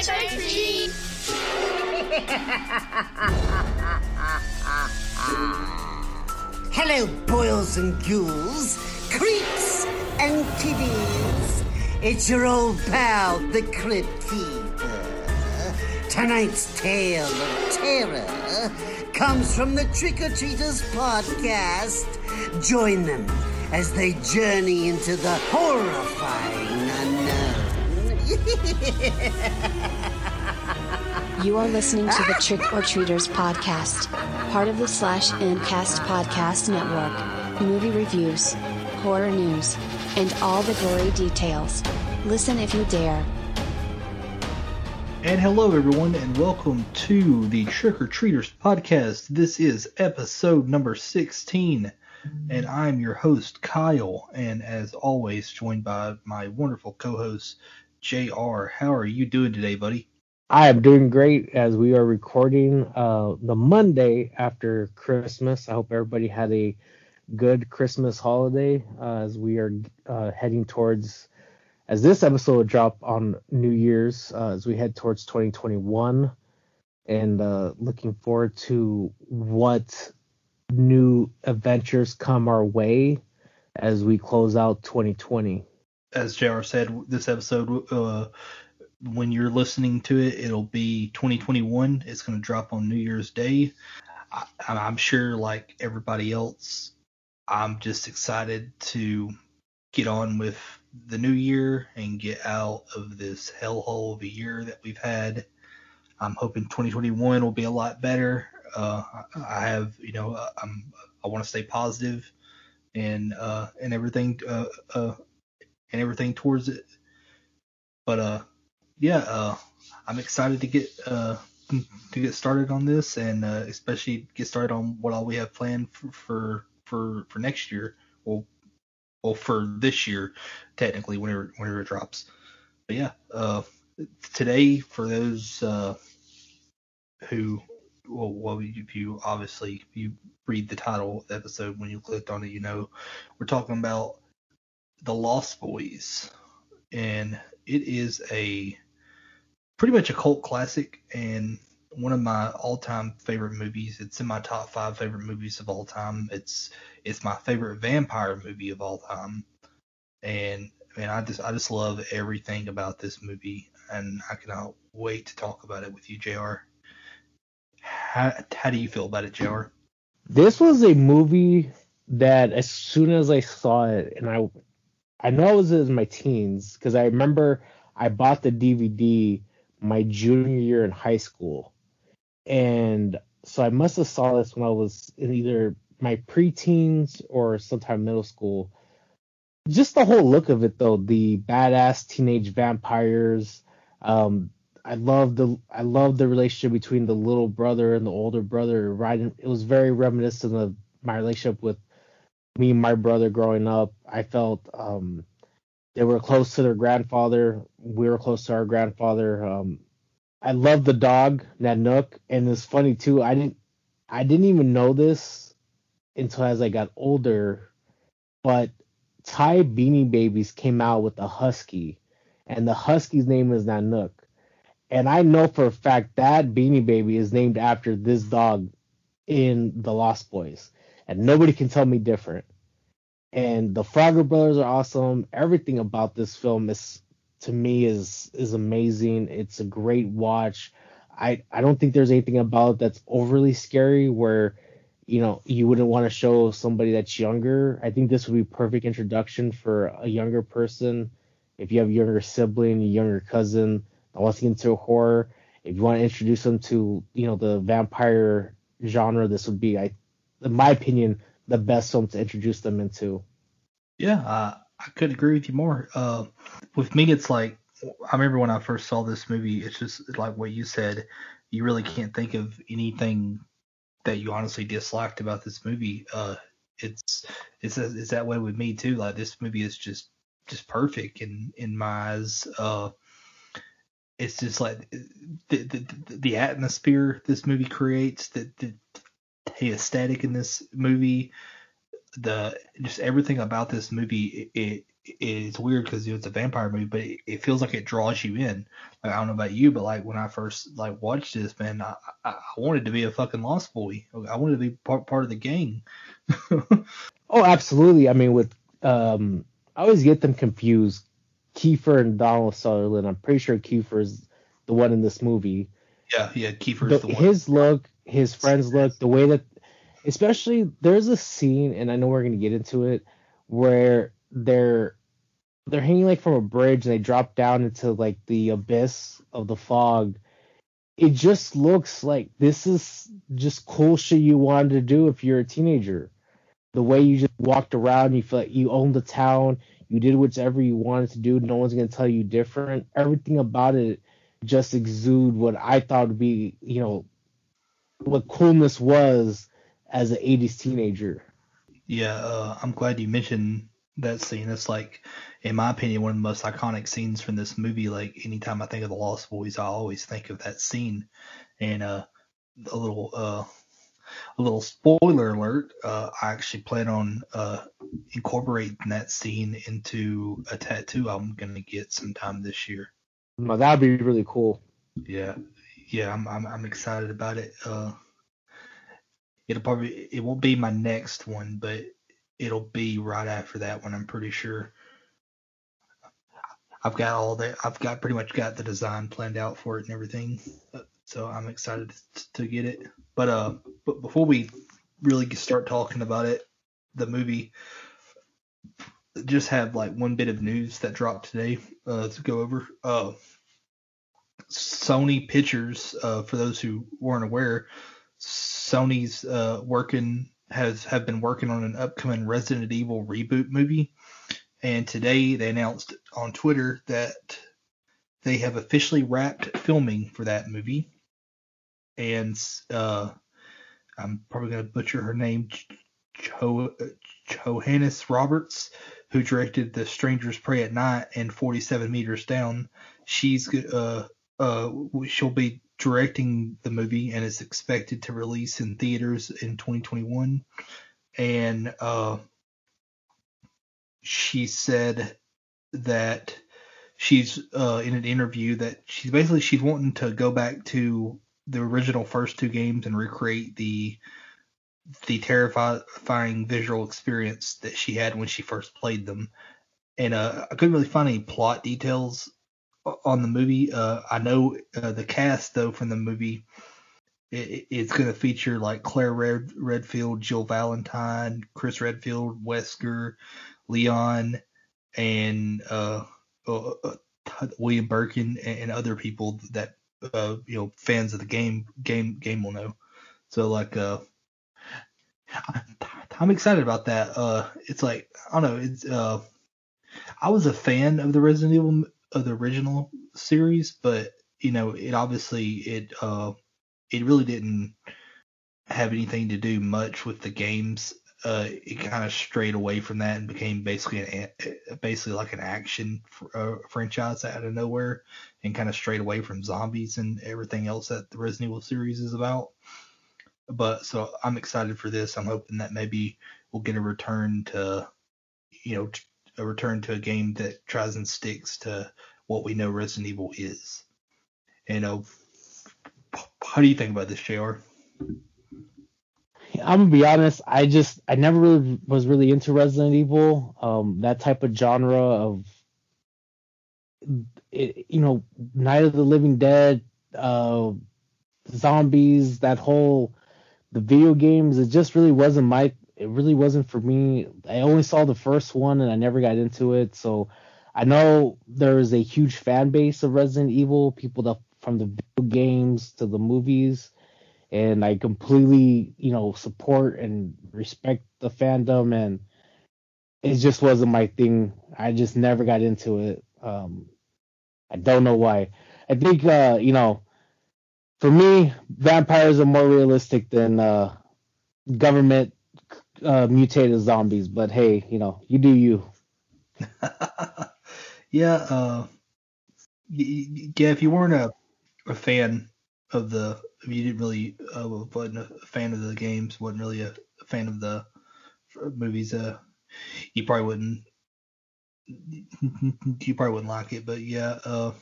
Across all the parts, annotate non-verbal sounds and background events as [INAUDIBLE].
[LAUGHS] Hello, boils and ghouls, creeps and kiddies. It's your old pal, the Crypt Keeper. Tonight's tale of terror comes from the Trick or Treaters podcast. Join them as they journey into the horrifying. You are listening to the Trick or Treaters podcast, part of the Slash and Cast podcast network. Movie reviews, horror news, and all the gory details. Listen if you dare. And hello, everyone, and welcome to the Trick or Treaters podcast. This is episode number 16, and I'm your host, Kyle, and as always, joined by my wonderful co host, JR. How are you doing today, buddy? I am doing great as we are recording uh, the Monday after Christmas. I hope everybody had a good Christmas holiday uh, as we are uh, heading towards, as this episode will drop on New Year's, uh, as we head towards 2021, and uh, looking forward to what new adventures come our way as we close out 2020. As JR said, this episode uh, when you're listening to it, it'll be 2021. It's going to drop on New Year's Day. I, I'm sure, like everybody else, I'm just excited to get on with the new year and get out of this hellhole of a year that we've had. I'm hoping 2021 will be a lot better. Uh, I have, you know, uh, I'm, I want to stay positive and uh, and everything uh, uh, and everything towards it. But uh, yeah, uh, I'm excited to get uh, to get started on this, and uh, especially get started on what all we have planned for for for, for next year. Well, well, for this year, technically, whenever whenever it drops. But yeah, uh, today for those uh, who well, well, if you obviously you read the title of the episode when you clicked on it, you know we're talking about the Lost Boys, and it is a pretty much a cult classic and one of my all-time favorite movies. It's in my top five favorite movies of all time. It's it's my favorite vampire movie of all time, and man, I just I just love everything about this movie, and I cannot wait to talk about it with you, Jr. How how do you feel about it, Jr? This was a movie that as soon as I saw it, and I I know it was in my teens because I remember I bought the DVD my junior year in high school. And so I must have saw this when I was in either my preteens or sometime middle school. Just the whole look of it though, the badass teenage vampires. Um, I love the I love the relationship between the little brother and the older brother. Right, it was very reminiscent of my relationship with me and my brother growing up. I felt um, they were close to their grandfather. We were close to our grandfather. Um, I love the dog Nanook, and it's funny too. I didn't I didn't even know this until as I got older, but Ty Beanie Babies came out with a husky, and the husky's name is Nanook. And I know for a fact that Beanie Baby is named after this dog in The Lost Boys, and nobody can tell me different and the Frogger brothers are awesome. Everything about this film is to me is is amazing. It's a great watch. I I don't think there's anything about it that's overly scary where you know you wouldn't want to show somebody that's younger. I think this would be perfect introduction for a younger person. If you have a younger sibling, a younger cousin that wants to get into horror, if you want to introduce them to you know the vampire genre, this would be I in my opinion the best film to introduce them into. Yeah, uh, I could agree with you more. Uh, with me, it's like I remember when I first saw this movie. It's just like what you said. You really can't think of anything that you honestly disliked about this movie. Uh, it's it's it's that way with me too. Like this movie is just just perfect in in my eyes. Uh, it's just like the, the the atmosphere this movie creates, the the, the aesthetic in this movie, the just everything about this movie it, it it's weird because it's a vampire movie, but it, it, feels like it draws you in. Like I don't know about you, but like when I first like watched this, man, I, I, I wanted to be a fucking lost boy. I wanted to be part part of the gang. [LAUGHS] oh, absolutely. I mean, with um, I always get them confused. Kiefer and Donald Sutherland. I'm pretty sure Kiefer is the one in this movie. Yeah, yeah, Kiefer's the, the one. His look, his friends look, the way that, especially there's a scene, and I know we're gonna get into it, where they're they're hanging like from a bridge and they drop down into like the abyss of the fog. It just looks like this is just cool shit you wanted to do if you're a teenager. The way you just walked around, you feel like you owned the town, you did whatever you wanted to do, no one's gonna tell you different. Everything about it just exude what I thought would be, you know, what coolness was as an 80s teenager. Yeah, uh, I'm glad you mentioned that scene. It's like, in my opinion, one of the most iconic scenes from this movie. Like anytime I think of the Lost Boys, I always think of that scene. And uh, a little uh, a little spoiler alert. Uh, I actually plan on uh, incorporating that scene into a tattoo I'm gonna get sometime this year. No, that'd be really cool. Yeah, yeah, I'm I'm, I'm excited about it. Uh, it'll probably it won't be my next one, but it'll be right after that one. I'm pretty sure. I've got all the I've got pretty much got the design planned out for it and everything. So I'm excited to get it. But uh, but before we really start talking about it, the movie just have like one bit of news that dropped today uh, to go over. Uh, Sony Pictures, uh, for those who weren't aware, Sony's uh, working has have been working on an upcoming Resident Evil reboot movie, and today they announced on Twitter that they have officially wrapped filming for that movie. And uh, I'm probably gonna butcher her name, jo- Johannes Roberts, who directed The Strangers Prey at Night and 47 Meters Down. She's uh uh she'll be directing the movie and is expected to release in theaters in 2021. And uh, she said that she's uh, in an interview that she's basically she's wanting to go back to the original first two games and recreate the the terrifying visual experience that she had when she first played them. And uh, I couldn't really find any plot details on the movie. Uh, I know uh, the cast though from the movie. It, it's going to feature like Claire Red, Redfield, Jill Valentine, Chris Redfield, Wesker, Leon, and uh, uh, uh William Birkin, and, and, other people that uh, you know fans of the game game game will know. So like I'm excited about that. it's like I don't know. It's I was a fan of the Resident Evil of the original series, but you know, it obviously it uh it really didn't have anything to do much with the games. Uh, it kind of strayed away from that and became basically an basically like an action uh, franchise out of nowhere, and kind of strayed away from zombies and everything else that the Resident Evil series is about. But so I'm excited for this. I'm hoping that maybe we'll get a return to, you know, a return to a game that tries and sticks to what we know Resident Evil is. And uh, how do you think about this, Jr? I'm gonna be honest. I just I never really was really into Resident Evil. Um, that type of genre of, it, you know, Night of the Living Dead, uh, zombies, that whole the video games. It just really wasn't my it really wasn't for me. I only saw the first one and I never got into it. So I know there is a huge fan base of Resident Evil, people that from the video games to the movies, and I completely, you know, support and respect the fandom and it just wasn't my thing. I just never got into it. Um, I don't know why. I think uh, you know, for me, vampires are more realistic than uh, government uh, mutated zombies. But hey, you know, you do you. [LAUGHS] yeah, uh, yeah. If you weren't a, a fan of the, if you didn't really uh, wasn't a fan of the games, wasn't really a, fan of the movies, uh, you probably wouldn't [LAUGHS] you probably wouldn't like it, but yeah, uh,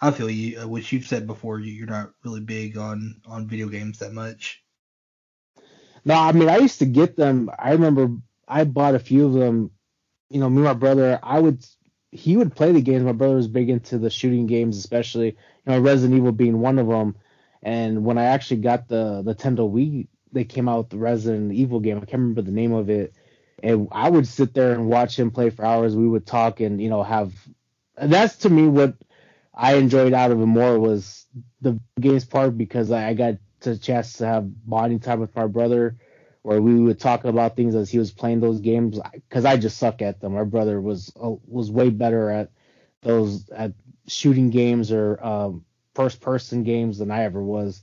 I feel you. Uh, which you've said before, you're not really big on on video games that much. No, I mean I used to get them. I remember I bought a few of them. You know, me and my brother, I would he would play the games. My brother was big into the shooting games, especially you know Resident Evil being one of them. And when I actually got the Nintendo Wii, they came out with the Resident Evil game. I can't remember the name of it. And I would sit there and watch him play for hours. We would talk and you know have. That's to me what I enjoyed out of it more was the games part because I got a chance to have bonding time with my brother where we would talk about things as he was playing those games because I just suck at them. My brother was uh, was way better at those at shooting games or um, first person games than I ever was.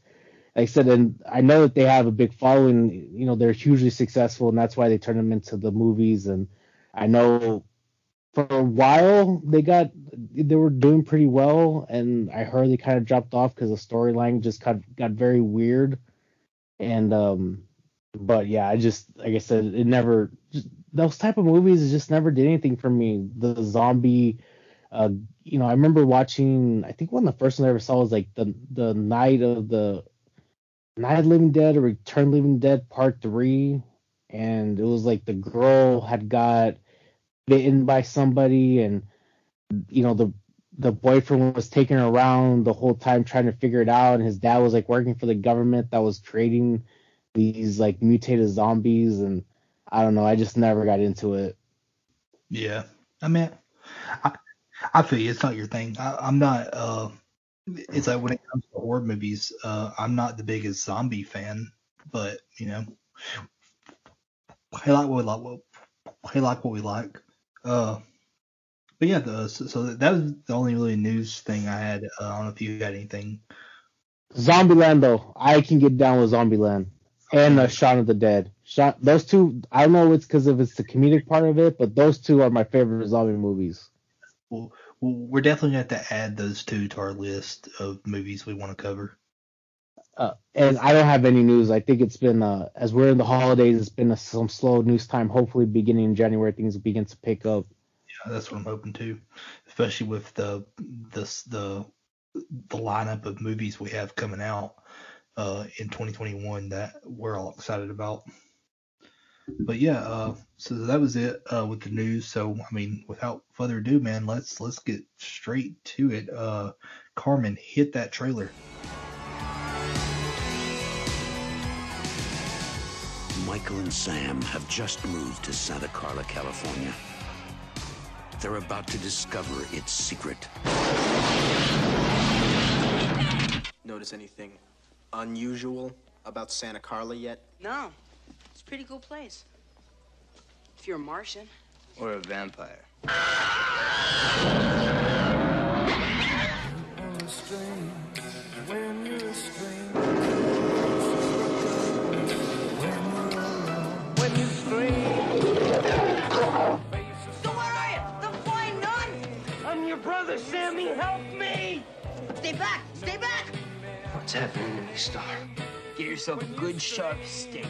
Like I said, and I know that they have a big following. You know, they're hugely successful, and that's why they turn them into the movies. And I know for a while they got they were doing pretty well, and I heard they kind of dropped off because the storyline just got got very weird. And um, but yeah, I just like I said, it never just, those type of movies just never did anything for me. The zombie, uh, you know, I remember watching. I think one of the first ones I ever saw was like the the night of the Night of Living Dead or Return Living Dead Part Three, and it was like the girl had got bitten by somebody, and you know the the boyfriend was taking her around the whole time trying to figure it out, and his dad was like working for the government that was creating these like mutated zombies and I don't know, I just never got into it. Yeah. I mean I I feel you, it's not your thing. I, am not uh it's like when it comes to horror movies, uh I'm not the biggest zombie fan, but you know I like what we like I like what we like. Uh but yeah, the, so, so that was the only really news thing I had. Uh, I don't know if you had anything. Zombieland though, I can get down with Zombieland and uh, Shaun of the Dead. Shaun, those two, I don't know it's because of it's the comedic part of it, but those two are my favorite zombie movies. Well, we're definitely going to have to add those two to our list of movies we want to cover. Uh, and I don't have any news. I think it's been uh, as we're in the holidays, it's been a, some slow news time. Hopefully, beginning in January, things begin to pick up. Yeah, that's what I'm hoping too, especially with the the the the lineup of movies we have coming out uh, in 2021 that we're all excited about. But yeah, uh, so that was it uh, with the news. So I mean, without further ado, man, let's let's get straight to it. Uh, Carmen, hit that trailer. Michael and Sam have just moved to Santa Carla, California. They're about to discover its secret. Notice anything unusual about Santa Carla yet? No. It's a pretty cool place. If you're a Martian. Or a vampire. Brother, Sammy. Help me! Stay back! Stay back! What's happening to me, Star? Get yourself a good sharp stake.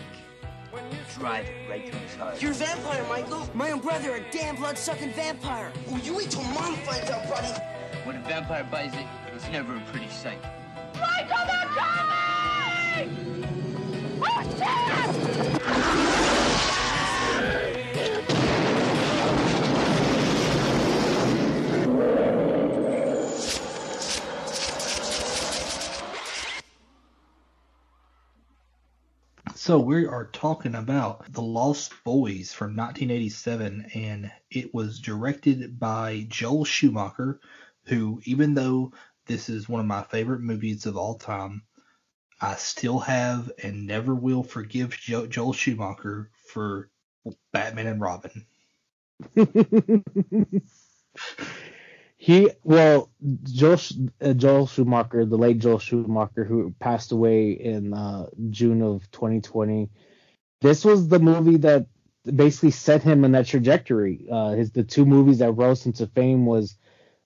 Drive it right through his heart. You're a vampire, Michael. My own brother, a damn blood-sucking vampire. Oh, you wait till mom finds out, buddy. When a vampire bites it, it's never a pretty sight. Michael, they're coming! Oh, shit! So we are talking about The Lost Boys from 1987, and it was directed by Joel Schumacher, who, even though this is one of my favorite movies of all time, I still have and never will forgive jo- Joel Schumacher for Batman and Robin. [LAUGHS] He well, Joel uh, Joel Schumacher, the late Joel Schumacher, who passed away in uh, June of 2020. This was the movie that basically set him in that trajectory. Uh, his the two movies that rose into fame was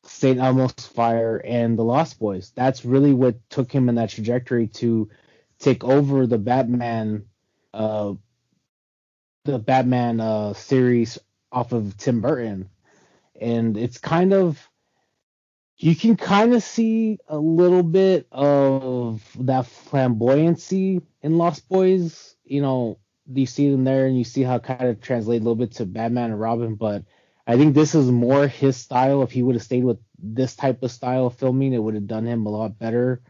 St. Elmo's Fire and The Lost Boys. That's really what took him in that trajectory to take over the Batman, uh, the Batman uh, series off of Tim Burton and it's kind of you can kind of see a little bit of that flamboyancy in Lost Boys. You know, you see them there, and you see how kind of translate a little bit to Batman and Robin. But I think this is more his style. If he would have stayed with this type of style of filming, it would have done him a lot better.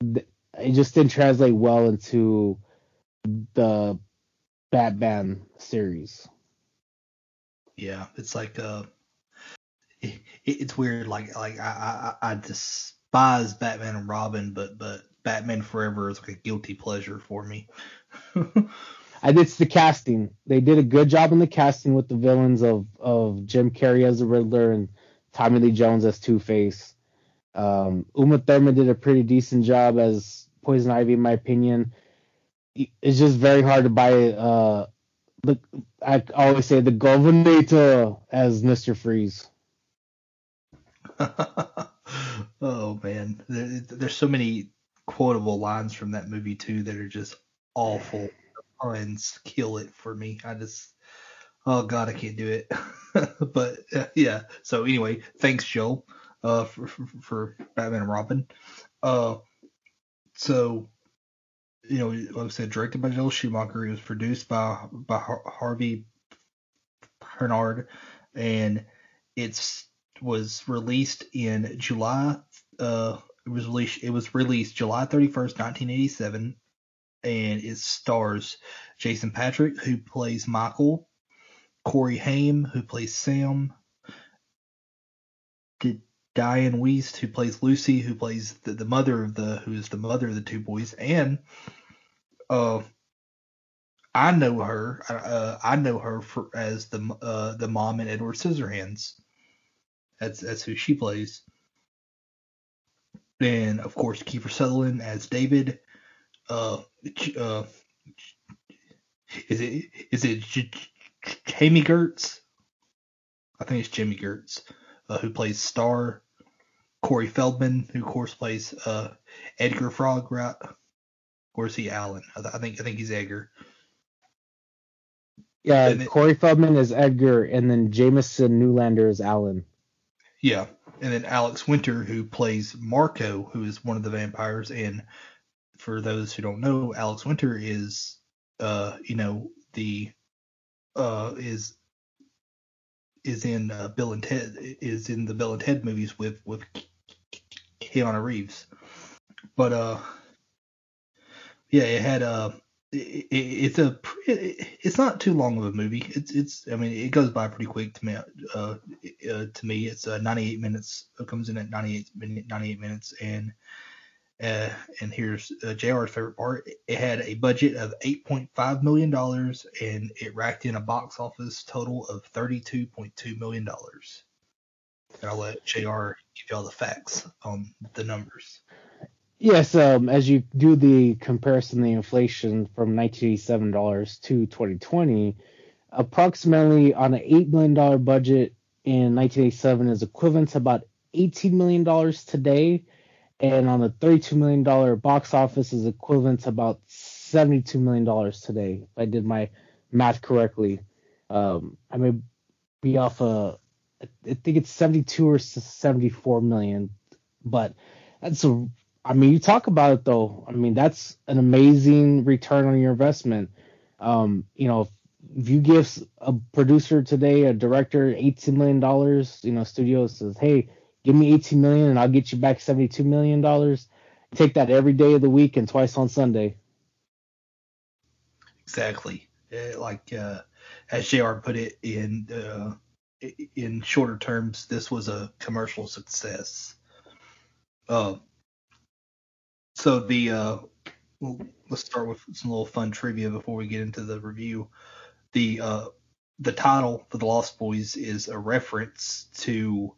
It just didn't translate well into the Batman series. Yeah, it's like uh, it, it's weird. Like like I, I I despise Batman and Robin, but but Batman Forever is like a guilty pleasure for me. [LAUGHS] and it's the casting. They did a good job in the casting with the villains of of Jim Carrey as the Riddler and Tommy Lee Jones as Two Face. Um, Uma Thurman did a pretty decent job as Poison Ivy, in my opinion. It's just very hard to buy. Uh, the I always say the Governator as Mister Freeze. Oh man, there, there's so many quotable lines from that movie too that are just awful. puns kill it for me. I just, oh god, I can't do it. but uh, yeah. So anyway, thanks Joe, uh, for, for, for Batman and Robin. Uh, so you know, like I said, directed by Joel Schumacher. It was produced by by Harvey Bernhard, and it's was released in July. Uh, it was released. It was released July 31st, 1987, and it stars Jason Patric, who plays Michael, Corey Haim, who plays Sam, Dianne Wiest, who plays Lucy, who plays the, the mother of the who is the mother of the two boys, and uh, I know her. Uh, I know her for, as the uh, the mom in Edward Scissorhands. That's that's who she plays. Then of course Kiefer Sutherland as David. Uh, uh, is it is it J- J- Jami Gertz? I think it's Jimmy Gertz, uh, who plays Star. Corey Feldman, who of course plays uh, Edgar Frog, right? Or is he Alan? I think I think he's Edgar. Yeah, Corey Feldman is Edgar, and then Jamison Newlander is Alan. Yeah, and then Alex Winter, who plays Marco, who is one of the vampires. And for those who don't know, Alex Winter is, uh, you know, the, uh, is is in uh, Bill and Ted is in the Bill and Ted movies with with Keanu Reeves. But uh, yeah, it had a uh, it, it's a it's not too long of a movie. It's it's I mean it goes by pretty quick to me. Uh, uh to me it's uh, 98 minutes. It comes in at 98 minute 98 minutes and uh, and here's uh, JR's favorite part. It had a budget of 8.5 million dollars and it racked in a box office total of 32.2 million dollars. And I'll let JR give y'all the facts on the numbers. Yes, um, as you do the comparison, the inflation from 1987 dollars to 2020, approximately on an eight million dollar budget in 1987 is equivalent to about 18 million dollars today, and on a 32 million dollar box office is equivalent to about 72 million dollars today. If I did my math correctly, um, I may be off a, I think it's 72 or 74 million, but that's a I mean, you talk about it though. I mean, that's an amazing return on your investment. Um, you know, if you give a producer today, a director, eighteen million dollars, you know, studio says, "Hey, give me eighteen million, and I'll get you back seventy-two million dollars." Take that every day of the week and twice on Sunday. Exactly, uh, like uh, as Jr. put it in uh, in shorter terms, this was a commercial success. Uh, so the uh, let's start with some little fun trivia before we get into the review. The uh, the title for the Lost Boys is a reference to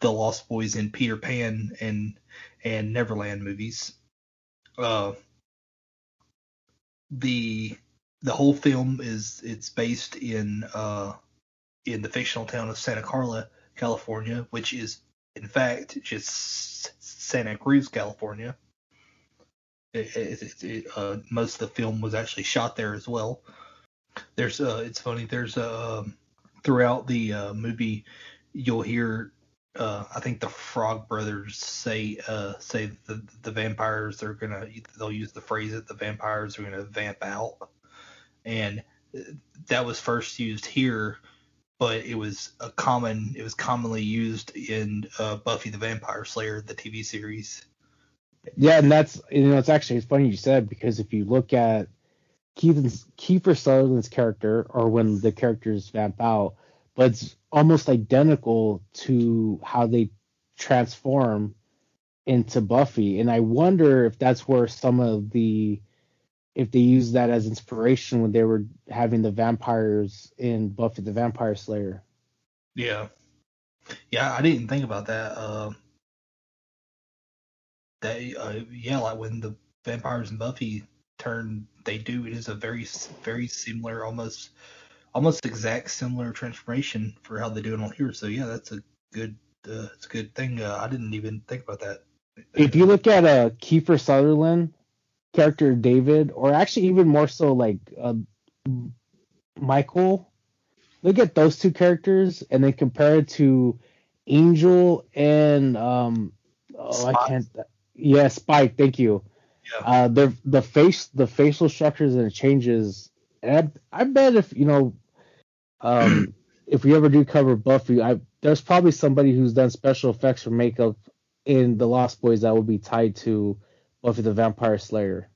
the Lost Boys in Peter Pan and and Neverland movies. Uh, the the whole film is it's based in uh, in the fictional town of Santa Carla, California, which is in fact just Santa Cruz, California. It, it, it, uh, most of the film was actually shot there as well. There's uh, it's funny. There's uh, throughout the uh, movie, you'll hear uh, I think the Frog Brothers say uh, say the the vampires are gonna they'll use the phrase that the vampires are gonna vamp out, and that was first used here, but it was a common it was commonly used in uh, Buffy the Vampire Slayer the TV series. Yeah, and that's you know it's actually it's funny you said because if you look at Keith Kiefer Sutherland's character or when the characters vamp out, but it's almost identical to how they transform into Buffy. And I wonder if that's where some of the if they use that as inspiration when they were having the vampires in Buffy the Vampire Slayer. Yeah. Yeah, I didn't think about that. Uh, that uh, yeah, like when the vampires and Buffy turn, they do. It is a very very similar, almost almost exact similar transformation for how they do it on here. So yeah, that's a good uh, it's a good thing. Uh, I didn't even think about that. If you look at uh, Kiefer Sutherland character David, or actually even more so like uh, Michael, look at those two characters and then compare it to Angel and um oh Spike. I can't yeah Spike thank you. Yeah. uh the the face the facial structures and it changes and I, I bet if you know um [CLEARS THROAT] if we ever do cover Buffy I there's probably somebody who's done special effects or makeup in the Lost Boys that would be tied to Buffy the Vampire Slayer.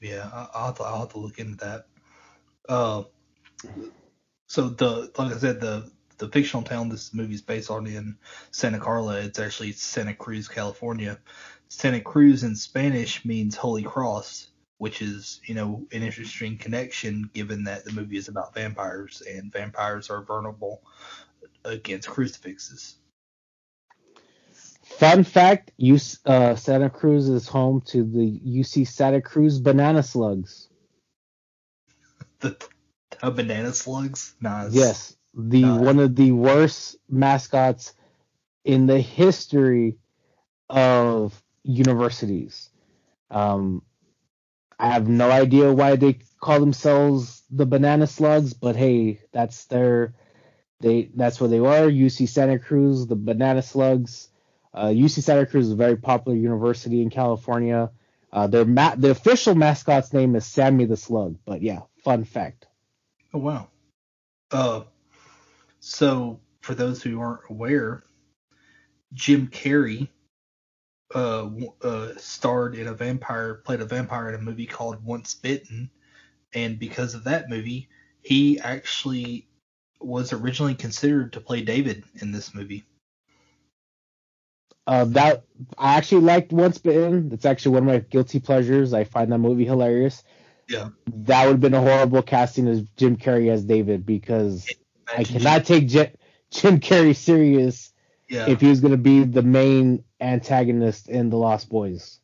Yeah I'll have to, I'll have to look into that. Uh so the like I said, the the fictional town this movie is based on in Santa Carla. It's actually Santa Cruz, California. Santa Cruz in Spanish means Holy Cross, which is you know an interesting connection given that the movie is about vampires and vampires are vulnerable against crucifixes. Fun fact: uh, Santa Cruz is home to the UC Santa Cruz banana slugs. [LAUGHS] the uh, banana slugs. Nice. Yes, the nice. one of the worst mascots in the history of universities. Um, I have no idea why they call themselves the banana slugs, but hey, that's their they that's what they are. UC Santa Cruz, the banana slugs. Uh, UC Santa Cruz is a very popular university in California. Uh, their ma- the official mascot's name is Sammy the Slug, but yeah, fun fact. Oh wow. Uh, so for those who aren't aware, Jim Carrey uh, uh, starred in a vampire, played a vampire in a movie called Once Bitten, and because of that movie, he actually was originally considered to play David in this movie. Uh, that I actually liked Once Bitten. It's actually one of my guilty pleasures. I find that movie hilarious. Yeah. That would have been a horrible casting as Jim Carrey as David because I cannot take Jim, Jim Carrey serious yeah. if he was going to be the main antagonist in The Lost Boys.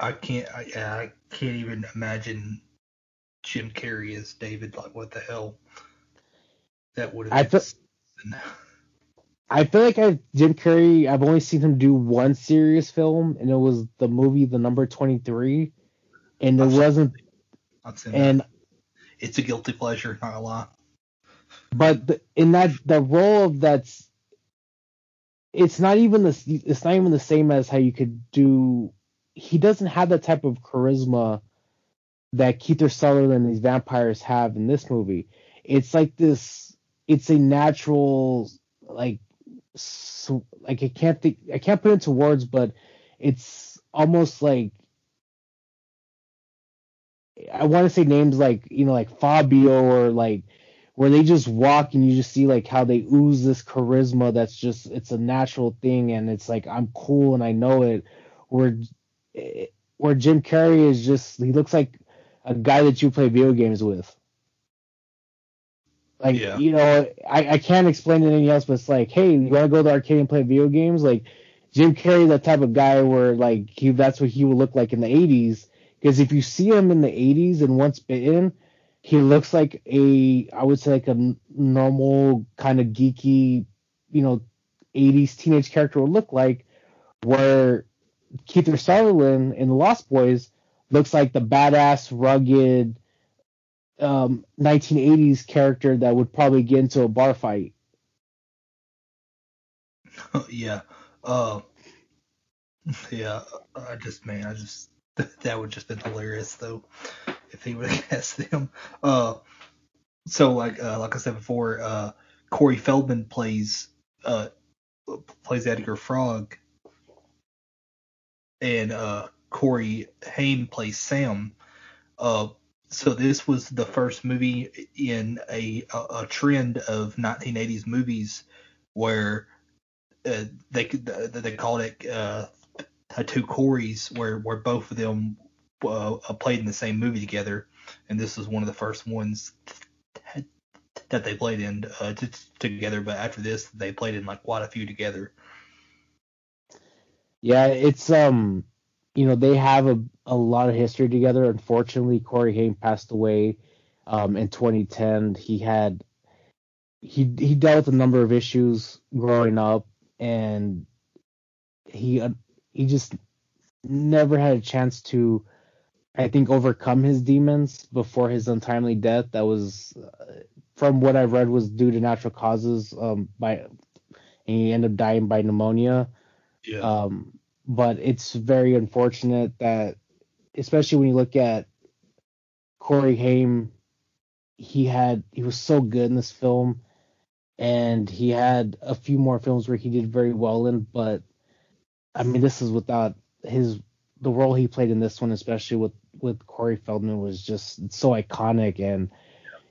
I can't. I, I can't even imagine Jim Carrey as David. Like what the hell? That would have. I feel, I feel like I Jim Carrey. I've only seen him do one serious film, and it was the movie The Number Twenty Three, and it wasn't and that. it's a guilty pleasure, not a lie. But the, in that the role that's it's not even the it's not even the same as how you could do. He doesn't have that type of charisma that Kiefer Sutherland and these vampires have in this movie. It's like this. It's a natural like so, like I can't think I can't put it into words, but it's almost like I want to say names like you know like Fabio or like where they just walk and you just see like how they ooze this charisma that's just it's a natural thing and it's like I'm cool and I know it. Where where Jim Carrey is just he looks like a guy that you play video games with. Like yeah. you know, I, I can't explain anything else, but it's like, hey, you want to go to the arcade and play video games? Like Jim Carrey, that type of guy where like he that's what he would look like in the '80s because if you see him in the 80s and once bitten, he looks like a, I would say like a normal kind of geeky, you know, 80s teenage character would look like. Where Keith Sutherland in The Lost Boys looks like the badass, rugged, um, 1980s character that would probably get into a bar fight. [LAUGHS] yeah. Uh, [LAUGHS] yeah. I just, man, I just [LAUGHS] that would just been hilarious though if he would have cast them. Uh, so like uh, like I said before, uh, Corey Feldman plays uh plays Edgar Frog, and uh Corey Haim plays Sam. Uh, so this was the first movie in a a, trend of 1980s movies where uh, they they called it uh, two Coreys, where where both of them uh, played in the same movie together, and this was one of the first ones that they played in uh, t- together. But after this, they played in like quite a few together. Yeah, it's um, you know, they have a a lot of history together. Unfortunately, Corey Haim passed away um in 2010. He had he he dealt with a number of issues growing up, and he uh, he just never had a chance to I think overcome his demons before his untimely death. That was, uh, from what I've read, was due to natural causes. Um, by and he ended up dying by pneumonia. Yeah. Um, but it's very unfortunate that, especially when you look at Corey Haim, he had he was so good in this film, and he had a few more films where he did very well in. But I mean, this is without his the role he played in this one, especially with with Corey Feldman, was just so iconic, and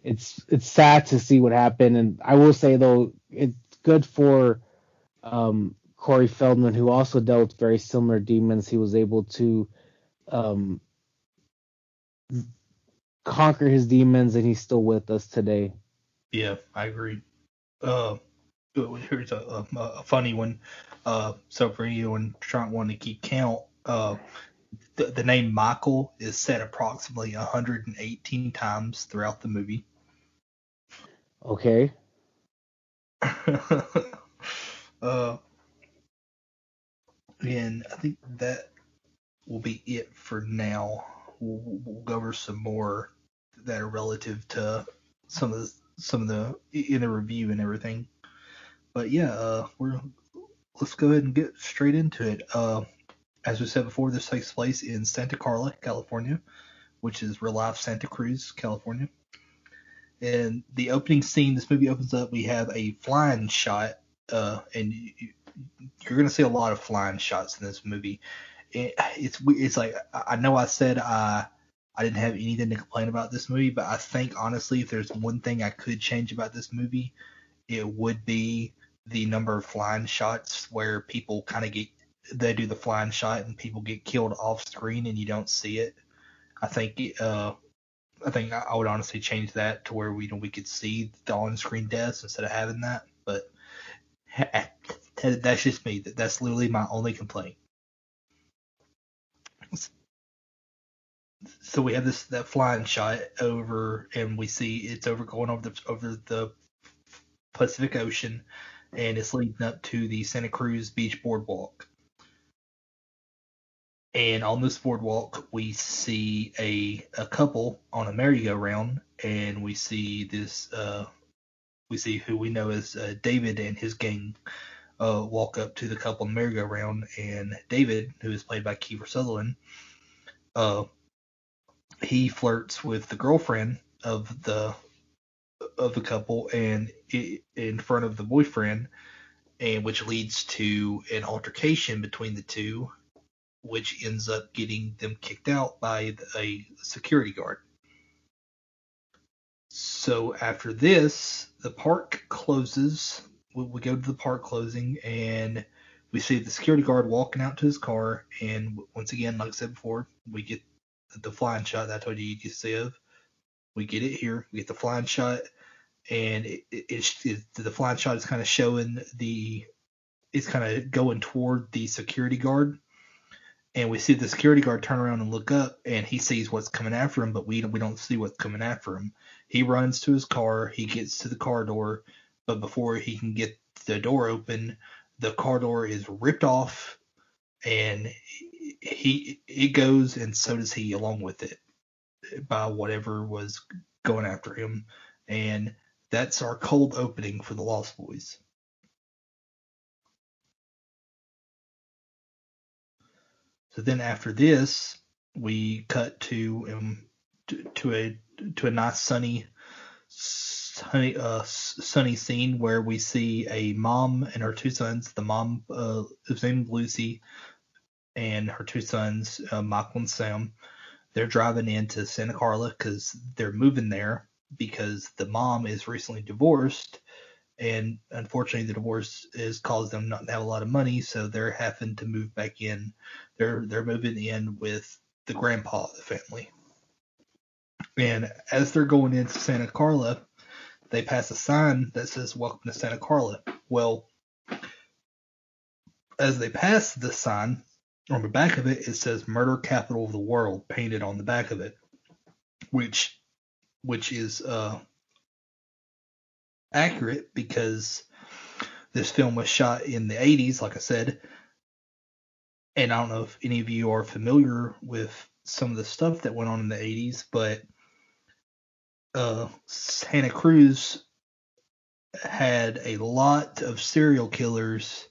it's it's sad to see what happened. And I will say though, it's good for um, Corey Feldman, who also dealt very similar demons. He was able to um, conquer his demons, and he's still with us today. Yeah, I agree. Uh, here's a, a, a funny one. Uh, so for you and trying wanting to keep count, uh, the, the name Michael is said approximately 118 times throughout the movie. Okay. [LAUGHS] uh, and I think that will be it for now. We'll, we'll go over some more that are relative to some of the some of the in the review and everything. But yeah, uh, we're let's go ahead and get straight into it. Uh, as we said before, this takes place in Santa Carla, California, which is real life Santa Cruz, California. And the opening scene, this movie opens up. We have a flying shot, uh, and you, you're going to see a lot of flying shots in this movie. It, it's it's like I know I said I I didn't have anything to complain about this movie, but I think honestly, if there's one thing I could change about this movie, it would be the number of flying shots where people kind of get they do the flying shot and people get killed off screen and you don't see it. I think uh, I think I would honestly change that to where we you know we could see the on-screen deaths instead of having that. But that's just me. That's literally my only complaint. So we have this that flying shot over, and we see it's over going over the over the Pacific Ocean, and it's leading up to the Santa Cruz Beach Boardwalk. And on this boardwalk, we see a a couple on a merry-go-round, and we see this uh, we see who we know as uh, David and his gang uh, walk up to the couple on the merry-go-round, and David, who is played by Kiefer Sutherland, uh, he flirts with the girlfriend of the of the couple, and in front of the boyfriend, and which leads to an altercation between the two which ends up getting them kicked out by a security guard. So after this, the park closes. We, go to the park closing, and we see the security guard walking out to his car. And once again, like I said before, we get the flying shot that I told you you could see of. We get it here. We get the flying shot, and it, it, it's it, the flying shot is kind of showing the. It's kind of going toward the security guard and we see the security guard turn around and look up and he sees what's coming after him but we we don't see what's coming after him. He runs to his car he gets to the car door but before he can get the door open the car door is ripped off and he it goes and so does he along with it by whatever was going after him. And that's our cold opening for the lost boys So then after this, we cut to um to, to a to a nice sunny sunny uh sunny scene where we see a mom and her two sons. The mom uh is named Lucy, and her two sons uh, Michael and Sam. They're driving into Santa Carla because they're moving there because the mom is recently divorced and unfortunately the divorce has caused them not to have a lot of money so they're having to move back in. They're they're moving in with the grandpa of the family. And as they're going into santa carla they pass a sign that says welcome to santa carla. Well as they pass the sign on the back of it it says murder capital of the world painted on the back of it which which is uh accurate because this film was shot in the 80s, like I said. And I don't know if any of you are familiar with some of the stuff that went on in the 80s, but uh, Santa Cruz had a lot of serial killers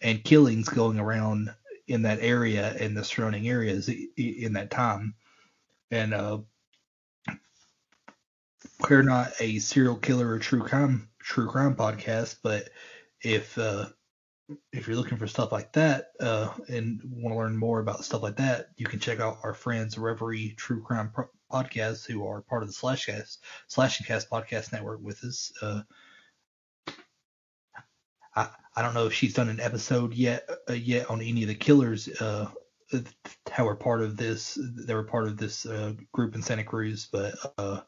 and killings going around in that area and the surrounding areas in that time. And uh, we're not a serial killer or true crime true crime podcast, but if uh, if you're looking for stuff like that uh, and want to learn more about stuff like that, you can check out our friends Reverie True Crime Pro- Podcast, who are part of the Slashcast Slashing Cast podcast network with us. Uh, I I don't know if she's done an episode yet uh, yet on any of the killers. Uh, how we're part of this. They were part of this uh, group in Santa Cruz, but uh,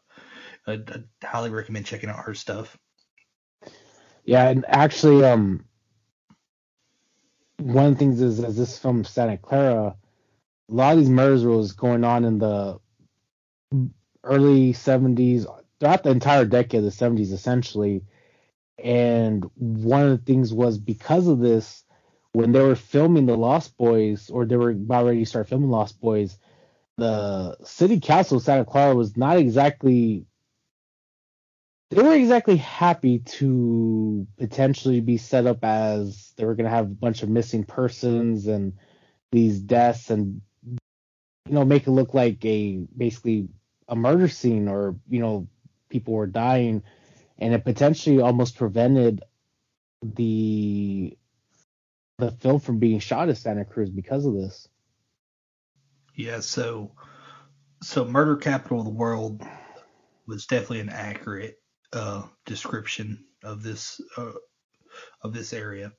I, I highly recommend checking out her stuff. Yeah, and actually, um, one of the things is, is this film Santa Clara, a lot of these murders was going on in the early 70s, throughout the entire decade of the 70s, essentially. And one of the things was because of this, when they were filming The Lost Boys, or they were about ready to start filming Lost Boys, the city council of Santa Clara was not exactly they weren't exactly happy to potentially be set up as they were going to have a bunch of missing persons and these deaths and you know make it look like a basically a murder scene or you know people were dying and it potentially almost prevented the the film from being shot at Santa Cruz because of this. Yeah, so so murder capital of the world was definitely an accurate uh, description of this uh, of this area.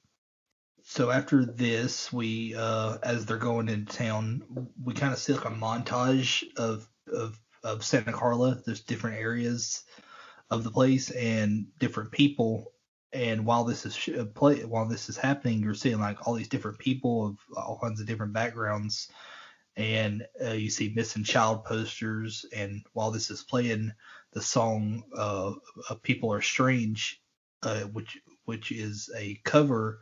So after this, we uh, as they're going into town, we kind of see like a montage of of of Santa Carla. There's different areas of the place and different people. And while this is play, while this is happening, you're seeing like all these different people of all kinds of different backgrounds, and uh, you see missing child posters. And while this is playing, the song uh, "People Are Strange," uh, which which is a cover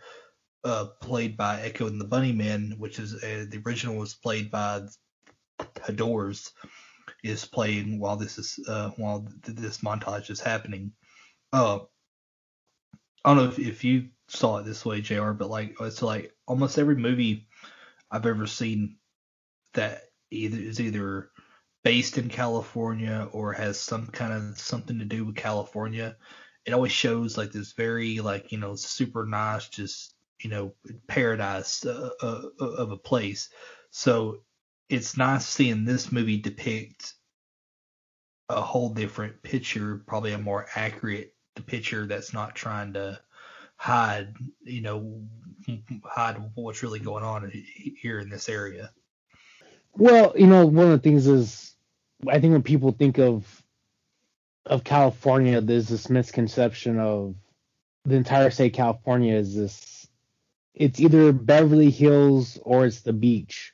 uh, played by Echo and the Bunny Bunnymen, which is uh, the original was played by the Doors, is playing while this is uh, while th- this montage is happening. Uh, I don't know if, if you saw it this way, Jr. But like it's like almost every movie I've ever seen that either is either based in California or has some kind of something to do with California, it always shows like this very like you know super nice just you know paradise uh, uh, of a place. So it's nice seeing this movie depict a whole different picture, probably a more accurate picture that's not trying to hide, you know, hide what's really going on here in this area. Well, you know, one of the things is I think when people think of of California, there's this misconception of the entire state of California is this it's either Beverly Hills or it's the beach.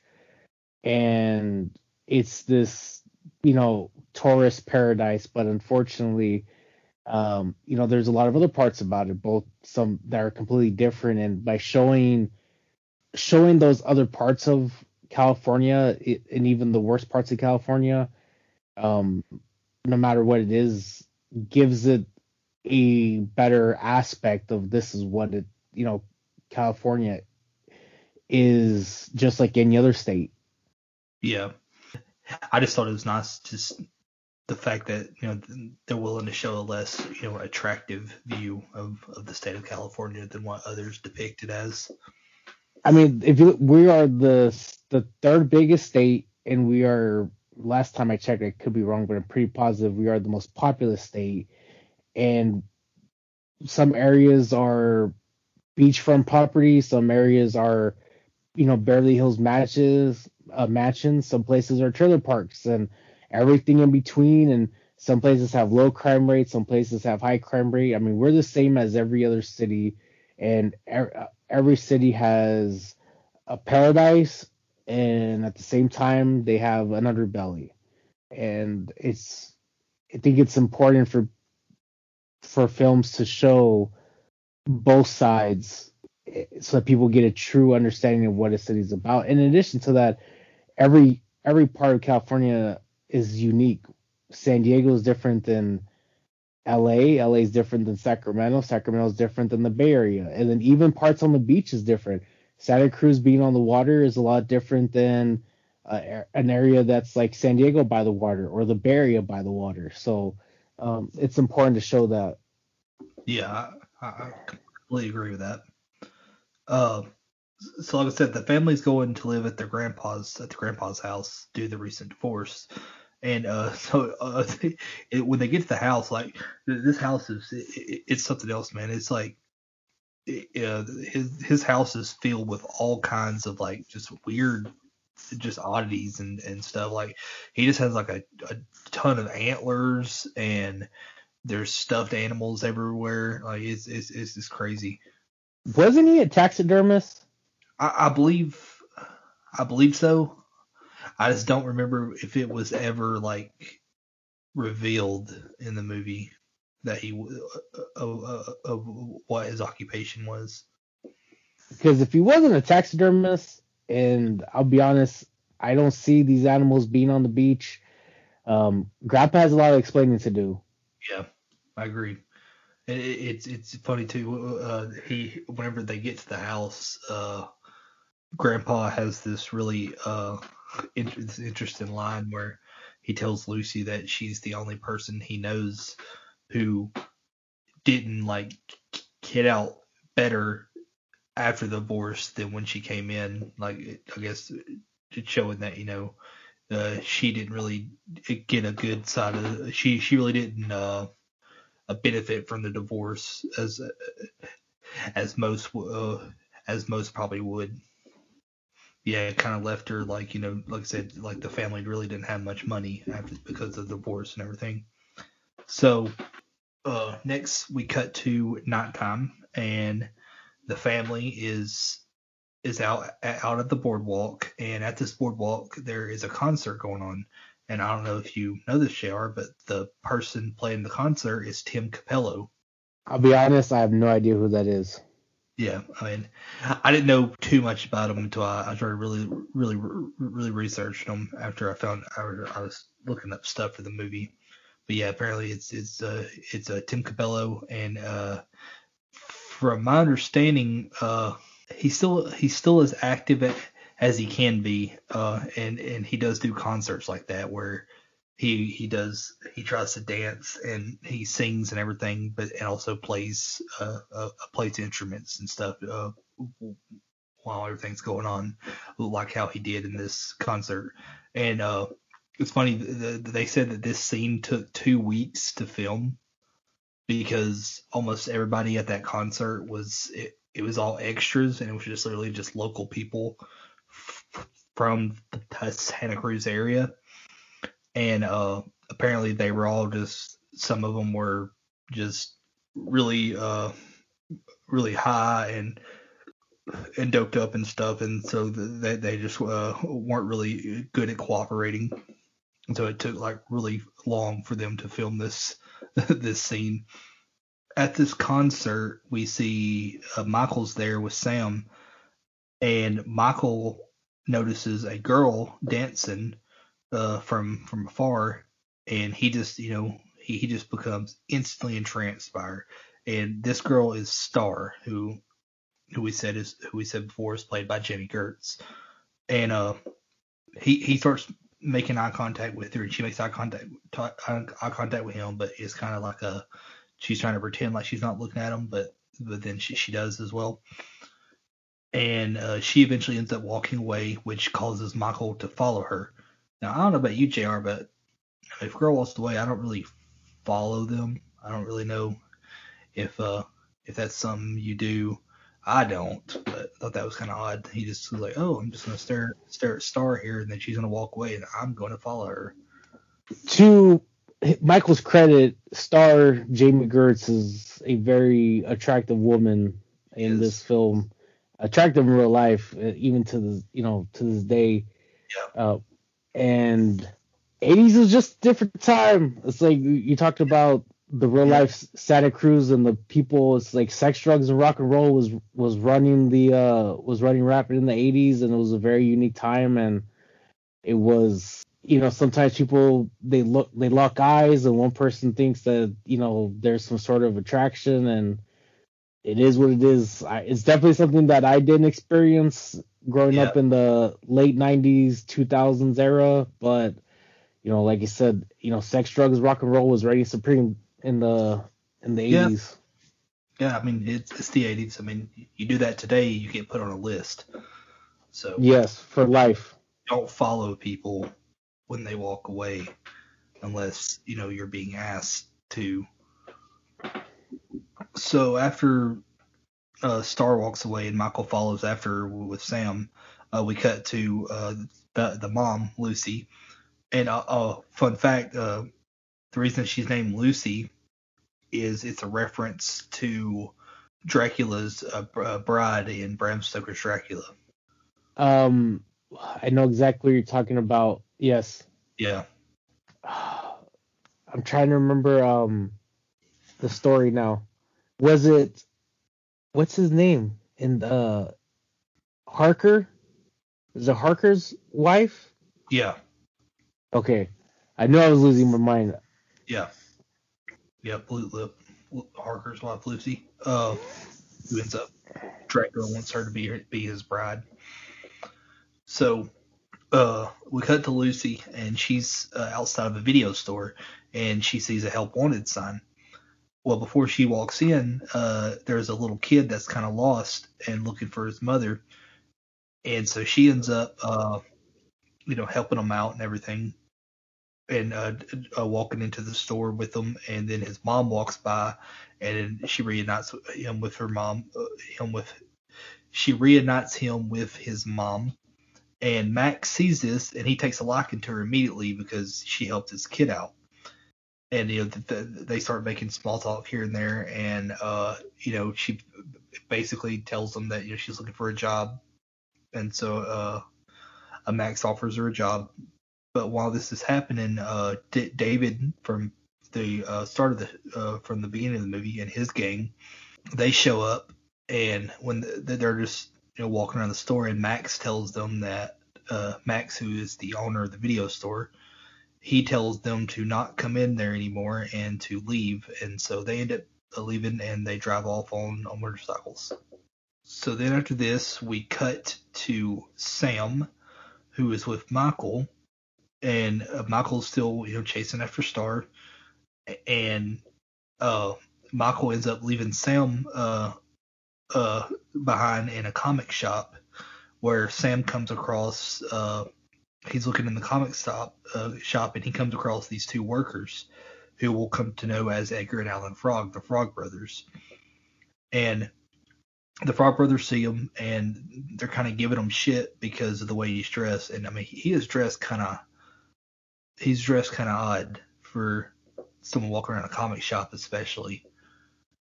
And it's this, you know, tourist paradise, but unfortunately, um, you know, there's a lot of other parts about it, both some that are completely different. And by showing showing those other parts of California it, and even the worst parts of California, um, no matter what it is, gives it a better aspect of this is what it, you know, California is just like any other state. Yeah, I just thought it was nice, just the fact that you know they're willing to show a less you know attractive view of, of the state of California than what others depict it as. I mean, if you we are the the third biggest state, and we are last time I checked, I could be wrong, but I'm pretty positive we are the most populous state, and some areas are beachfront property, some areas are you know Beverly Hills matches uh, mansions, some places are trailer parks, and everything in between. And some places have low crime rates, some places have high crime rate. I mean, we're the same as every other city, and every city has a paradise, and at the same time, they have an underbelly. And it's, I think it's important for for films to show both sides eh, so that people get a true understanding of what a city is about. In addition to that, every every part of California is unique. San Diego is different than LA. LA is different than Sacramento. Sacramento is different than the Bay Area. And then even parts on the beach is different. Santa Cruz being on the water is a lot different than uh, an area that's like San Diego by the water or the Bay Area by the water. So um, it's important to show that. Yeah, I, I completely agree with that. Uh, so like I said, the family's going to live at their grandpa's at the grandpa's house due to the recent divorce. And uh, [LAUGHS] so uh, [LAUGHS] it, when they get to the house, like this house is it, it's something else, man. It's like it, uh, his his house is filled with all kinds of like just weird, just oddities and and stuff. Like he just has like a, a ton of antlers and there's stuffed animals everywhere. Like it's it's it's just crazy. Wasn't he a taxidermist? I, I believe I believe so. I just don't remember if it was ever like revealed in the movie that he of, uh, uh, what his occupation was. Because if he wasn't a taxidermist, and I'll be honest, I don't see these animals being on the beach. Um, Grandpa has a lot of explaining to do. Yeah, I agree. It, it's it's funny too. Uh, he whenever they get to the house, uh, Grandpa has this really uh interesting line where he tells Lucy that she's the only person he knows who didn't like get out better after the divorce than when she came in. Like I guess showing that you know uh, she didn't really get a good side of she she really didn't uh, benefit from the divorce as as most uh, as most probably would yeah, it kind of left her like you know, like I said, like the family really didn't have much money after because of the divorce and everything. So uh, next we cut to nighttime and the family is is out out at the boardwalk and at this boardwalk there is a concert going on and I don't know if you know this JR but the person playing the concert is Tim Cappello. I'll be honest, I have no idea who that is. Yeah, I mean, I didn't know too much about him until I, I started really, really, really researching him after I found I was looking up stuff for the movie. But yeah, apparently it's it's uh it's uh, Tim Cappello, and uh, from my understanding, uh, he's still he's still as active as he can be, uh, and and he does do concerts like that where he he does he tries to dance and he sings and everything, but and also plays uh, uh plays instruments and stuff uh, while everything's going on, like how he did in this concert. And uh, it's funny the, they said that this scene took two weeks to film because almost everybody at that concert was it, it was all extras and it was just literally just local people f- from the Santa Cruz area and uh, apparently they were all just some of them were just really uh, really high and and doped up and stuff, and so they they just uh, weren't really good at cooperating. And so it took like really long for them to film this [LAUGHS] this scene. At this concert, we see uh, Michael's there with Sam, and Michael notices a girl dancing uh, from from afar, and he just you know he, he just becomes instantly entranced by her. And this girl is Star, who who we said is who we said before is played by Jami Gertz, and uh he he starts making eye contact with her, and she makes eye contact eye contact with him, but it's kind of like a she's trying to pretend like she's not looking at him, but but then she she does as well. And uh, she eventually ends up walking away, which causes Michael to follow her. Now I don't know about you, Jr., but if girl walks away, I don't really follow them. I don't really know if uh if that's something you do. I don't, but I thought that was kind of odd. He just was like, "Oh, I'm just gonna stare stare at Star here, and then she's gonna walk away, and I'm going to follow her." To Michael's credit, Star Jami Gertz is a very attractive woman in Yes. this film. Attractive in real life, uh, even to the you know to this day. Yeah. Uh, and 80s is just a different time. It's like you talked about the real life Santa Cruz and the people. It's like sex, drugs, and rock and roll was was running the uh was running rapid in the 80s, and it was a very unique time. And it was you know sometimes people they look they lock eyes, and one person thinks that you know there's some sort of attraction, and it is what it is. I, it's definitely something that I didn't experience growing Yeah. up in the late 90s 2000s era but you know like you said you know sex drugs rock and roll was reigning supreme in the in the Yeah. 80s Yeah, I mean it's it's the 80s. I mean you do that today, you get put on a list. So yes for life don't follow people when they walk away unless you know you're being asked to. So after uh, Star walks away and Michael follows after with Sam, uh, we cut to uh, the the mom Lucy, and uh, uh, fun fact: uh, the reason she's named Lucy is it's a reference to Dracula's uh, uh, bride in Bram Stoker's Dracula. um i know exactly what you're talking about. Yes. Yeah. [SIGHS] i'm trying to remember um the story now. Was it what's his name in uh harker? Is it harker's wife? Yeah. okay. I knew i was losing my mind Yeah. Yeah, Blue Lip Harker's wife Lucy, uh, who ends up Dracula wants her to be be his bride. So, uh, we cut to Lucy and she's uh, outside of a video store and she sees a help wanted sign. Well, before she walks in, uh, there's a little kid that's kind of lost and looking for his mother, and so she ends up, uh, you know, helping him out and everything and uh, uh, walking into the store with him, and then his mom walks by, and she reunites him with her mom, uh, him with, she reunites him with his mom, and Max sees this, and he takes a liking to her immediately because she helped his kid out, and you know th- th- they start making small talk here and there, and uh, you know she basically tells him that you know she's looking for a job, and so uh, uh, Max offers her a job but while this is happening, uh, D- David from the uh, start of the uh, from the beginning of the movie and his gang, they show up, and when the, they're just you know walking around the store, and Max tells them that uh, Max, who is the owner of the video store, he tells them to not come in there anymore and to leave, and so they end up leaving and they drive off on, on motorcycles. So then after this, we cut to Sam, who is with Michael and uh, Michael's still you know chasing after Star, and uh, Michael ends up leaving Sam uh, uh, behind in a comic shop, where Sam comes across. Uh, he's looking in the comic shop, uh, shop, and he comes across these two workers, who will come to know as Edgar and Alan Frog, the Frog Brothers, and the Frog Brothers see him and they're kind of giving him shit because of the way he's dressed. And I mean, he is dressed kind of he's dressed kind of odd for someone walking around a comic shop, especially.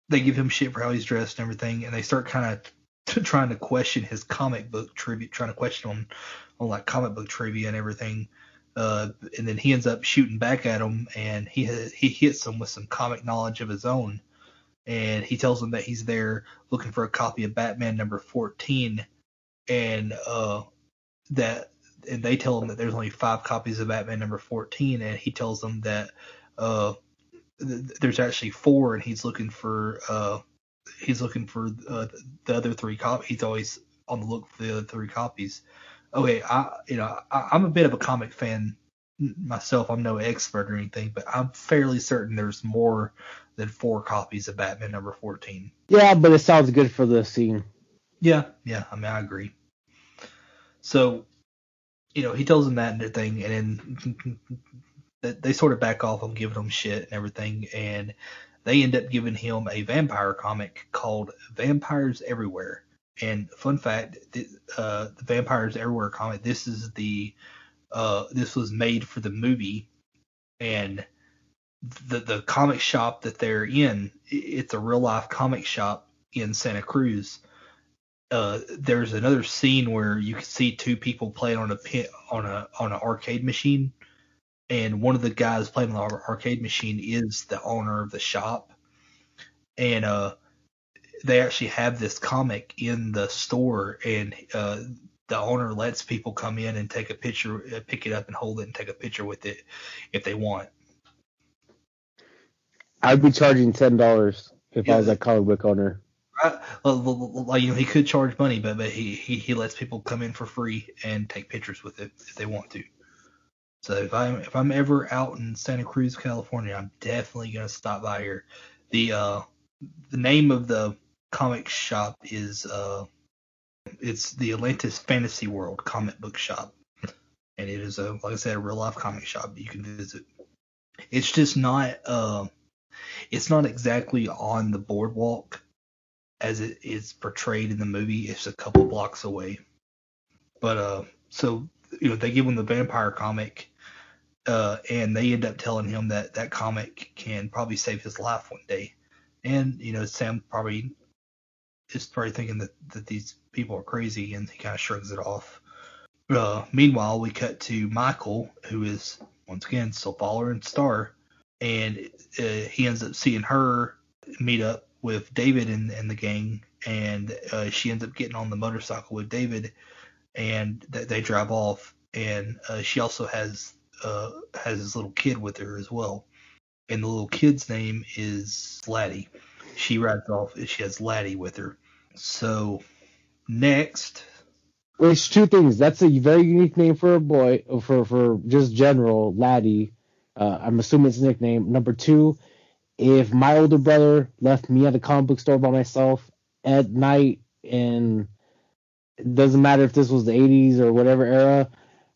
They give him shit for how he's dressed and everything, and they start kind of t- trying to question his comic book trivia, trying to question him on like comic book trivia and everything. Uh, and then he ends up shooting back at him, and he he hits him with some comic knowledge of his own, and he tells him that he's there looking for a copy of Batman number 14, and uh, that and they tell him that there's only five copies of Batman number 14, and he tells them that uh, th- there's actually four, and he's looking for uh, he's looking for uh, the other three copies. He's always on the look for the other three copies. okay, I you know I, I'm a bit of a comic fan myself. I'm no expert or anything, but I'm fairly certain there's more than four copies of Batman number 14. Yeah, but it sounds good for the scene. Yeah, yeah. I mean, I agree. So, you know, he tells them that and everything, and then they sort of back off on giving him shit and everything, and they end up giving him a vampire comic called Vampires Everywhere. And fun fact, the, uh, the Vampires Everywhere comic, this is the uh, this was made for the movie, and the the comic shop that they're in, it's a real life comic shop in Santa Cruz. Uh, there's another scene where you can see two people playing on a on a on an arcade machine, and one of the guys playing on the arcade machine is the owner of the shop, and uh, they actually have this comic in the store, and uh, the owner lets people come in and take a picture, uh, pick it up and hold it and take a picture with it if they want. I'd be charging ten dollars if yeah. I was a comic book owner. Well, you know, he could charge money, but but he, he he lets people come in for free and take pictures with it if they want to. So if I'm if I'm ever out in Santa Cruz, California, I'm definitely gonna stop by here. The uh the name of the comic shop is uh it's the Atlantis Fantasy World comic book shop, and it is a like I said a real life comic shop you can visit. It's just not uh it's not exactly on the boardwalk as it is portrayed in the movie. It's a couple blocks away. But uh, so you know they give him the vampire comic, uh, and they end up telling him that that comic can probably save his life one day. And you know Sam probably is probably thinking that that these people are crazy, and he kind of shrugs it off. Uh, meanwhile, we cut to Michael, who is once again still following Star, and uh, he ends up seeing her meet up with David and, and the gang, and uh, she ends up getting on the motorcycle with David, and th- they drive off. And uh, she also has uh, has this little kid with her as well, and the little kid's name is Laddie. She rides off. She has Laddie with her. So next. There's two things. That's a very unique name for a boy, for for just general Laddie uh, I'm assuming it's a nickname. Number two, if my older brother left me at a comic book store by myself at night, and it doesn't matter if this was the 80s or whatever era,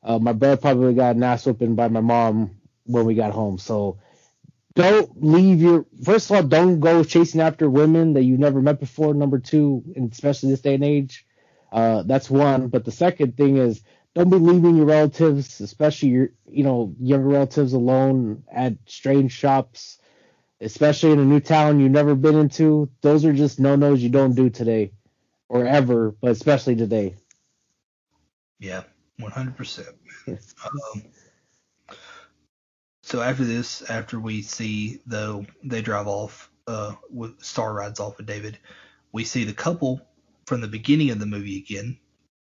uh, my brother probably got an ass whipping by my mom when we got home. So don't leave your. First of all, don't go chasing after women that you've never met before. Number two, and especially this day and age, uh, that's one. But the second thing is don't be leaving your relatives, especially your you know younger relatives, alone at strange shops, especially in a new town you've never been into. Those are just no nos you don't do today, or ever, but especially today. Yeah, one hundred percent. [LAUGHS] Um, so after this, after we see though they drive off, uh, with Star rides off with David, we see the couple from the beginning of the movie again,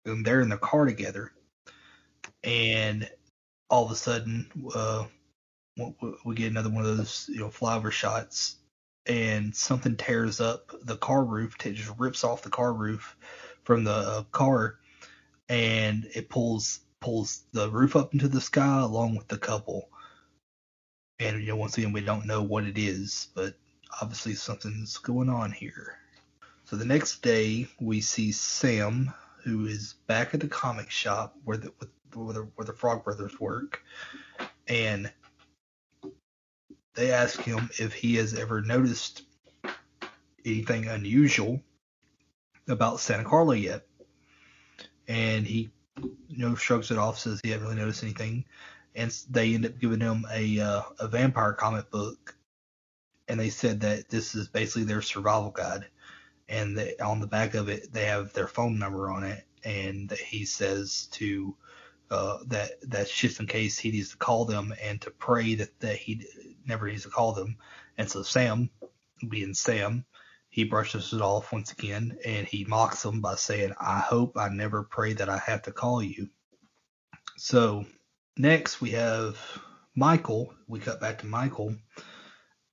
and they're in the car together and all of a sudden uh, we get another one of those you know flyover shots, and something tears up the car roof, it just rips off the car roof from the uh, car, and it pulls pulls the roof up into the sky along with the couple. And you know, once again, we don't know what it is, but obviously something's going on here. So the next day, we see Sam, who is back at the comic shop where the, where the, where the Frog Brothers work, and they ask him if he has ever noticed anything unusual about Santa Carla yet, and he you know shrugs it off, says he hasn't really noticed anything, and they end up giving him a uh, a vampire comic book, and they said that this is basically their survival guide, and they, on the back of it they have their phone number on it, and he says to uh, that that's just in case he needs to call them and to pray that, that he never needs to call them. And so Sam, being Sam, he brushes it off once again and he mocks them by saying, I hope I never pray that I have to call you. So next we have Michael. We cut back to Michael.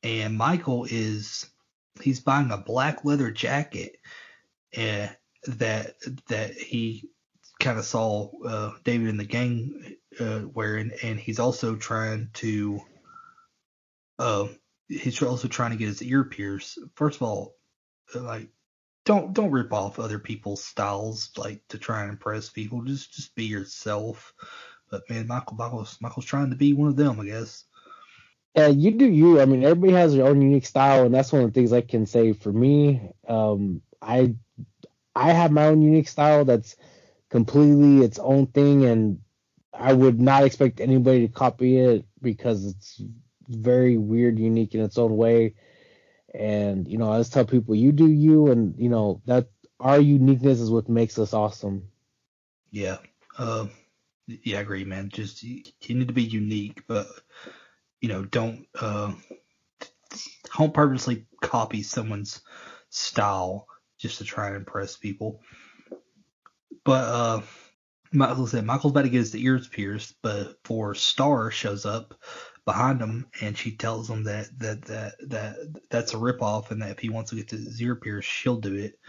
And Michael is he's buying a black leather jacket and eh, that that he kind of saw uh, David in the gang uh, wearing, and he's also trying to. Uh, he's also trying to get his ear pierced. First of all, like don't don't rip off other people's styles like to try and impress people. Just just be yourself. But man, Michael Michael's Michael's trying to be one of them, I guess. Yeah, you do you. I mean, everybody has their own unique style, and that's one of the things I can say for me. Um, I I have my own unique style that's completely its own thing, and I would not expect anybody to copy it because it's very weird, unique in its own way. And you know, I just tell people, you do you, and you know that our uniqueness is what makes us awesome. Yeah. Uh, yeah, I agree, man. Just you, you need to be unique, but you know, don't uh, don't purposely copy someone's style just to try and impress people. But uh, Michael said Michael's about to get his ears pierced, but before Star shows up behind him and she tells him that that that that that's a ripoff and that if he wants to get his ear pierced, she'll do it.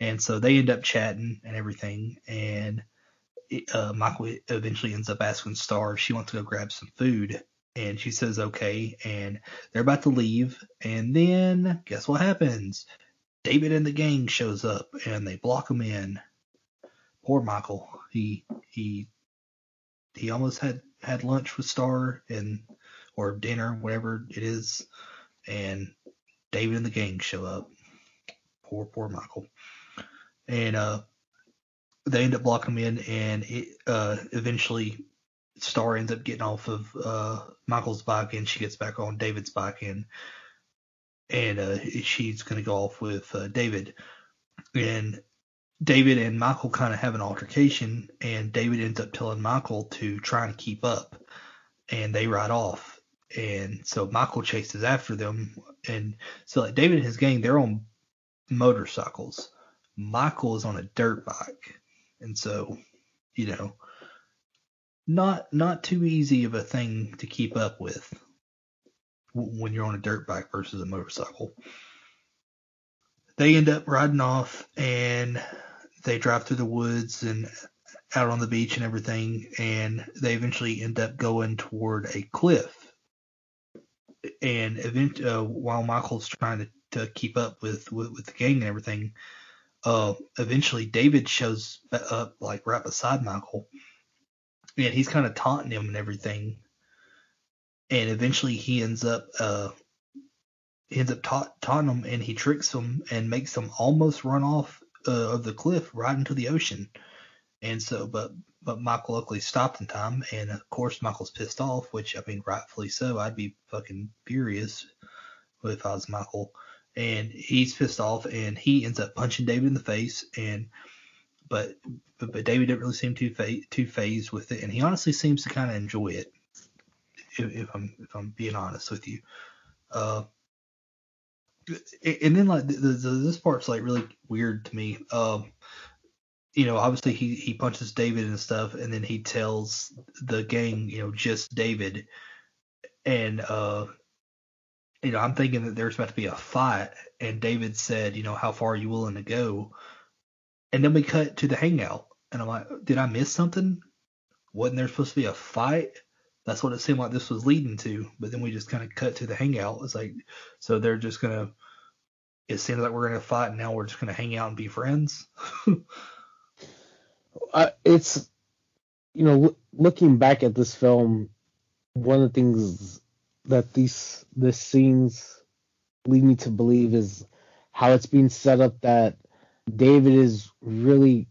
And so they end up chatting and everything, and uh, Michael eventually ends up asking Star if she wants to go grab some food, and she says okay, and they're about to leave, and then guess what happens? David and the gang shows up and they block him in. Poor Michael. He he he almost had had lunch with Star and or dinner, whatever it is, and David and the gang show up. Poor poor Michael. And uh they end up blocking him in and it uh eventually Star ends up getting off of uh Michael's bike and she gets back on David's bike and and uh, she's to go off with uh, David. And David and Michael kind of have an altercation, and David ends up telling Michael to try and keep up, and they ride off. And so Michael chases after them, and so like David and his gang, they're on motorcycles. Michael is on a dirt bike, and so you know, not not too easy of a thing to keep up with when you're on a dirt bike versus a motorcycle. They end up riding off and they drive through the woods and out on the beach and everything, and they eventually end up going toward a cliff. And event, uh, while Michael's trying to, to keep up with, with, with the gang and everything, uh, eventually David shows up like right beside Michael, and he's kind of taunting him and everything and eventually he ends up uh ends up ta- taunting him and he tricks him and makes him almost run off uh, of the cliff right into the ocean. And so, but but Michael luckily stopped in time, and of course Michael's pissed off, which I mean rightfully so. I'd be fucking furious if I was Michael. And he's pissed off, and he ends up punching David in the face, and but but, but David didn't really seem too fa- too fazed with it, and he honestly seems to kind of enjoy it if, if I'm if I'm being honest with you. Uh, and then like the, the, this part's like really weird to me. Um, you know, obviously he he punches David and stuff, and then he tells the gang, you know, just David, and uh, you know, I'm thinking that there's about to be a fight, and David said, you know, how far are you willing to go? And then we cut to the hangout, and I'm like, did I miss something? Wasn't there supposed to be a fight? That's what it seemed like this was leading to. But then we just kind of cut to the hangout. It's like, so they're just gonna. It seems like we're gonna fight, and now we're just gonna hang out and be friends. [LAUGHS] it's, you know, looking back at this film, one of the things that these this scenes lead me to believe is how it's being set up that David is really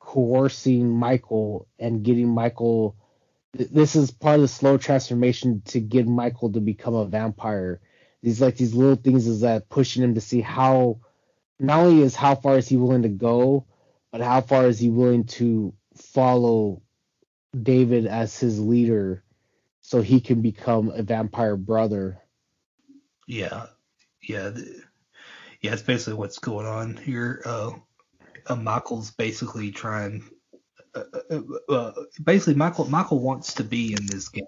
coercing Michael and getting Michael this is part of the slow transformation to get Michael to become a vampire. These like these little things is that pushing him to see how not only is how far is he willing to go, but how far is he willing to follow David as his leader so he can become a vampire brother. Yeah. Yeah. Yeah, it's basically what's going on here. Uh, uh Michael's basically trying uh, uh, uh, basically Michael Michael wants to be in this game.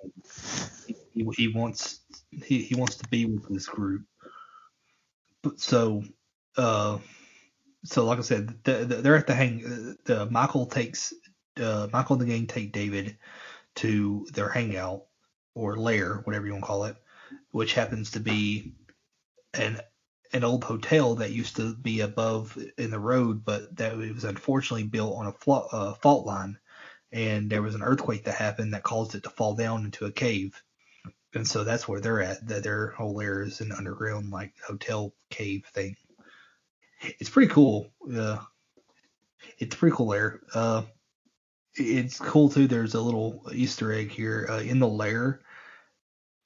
He, he wants he, he wants to be with this group. But so uh so like I said, the, the, they're at the hang. The Michael takes uh, Michael and the gang take David to their hangout or lair, whatever you want to call it, which happens to be an an old hotel that used to be above in the road, but that it was unfortunately built on a uh, fault line, and there was an earthquake that happened that caused it to fall down into a cave, and so that's where they're at. That their whole lair is an underground like hotel cave thing. It's pretty cool. Uh, it's pretty cool lair. Uh, it's cool too. There's a little Easter egg here uh, in the lair.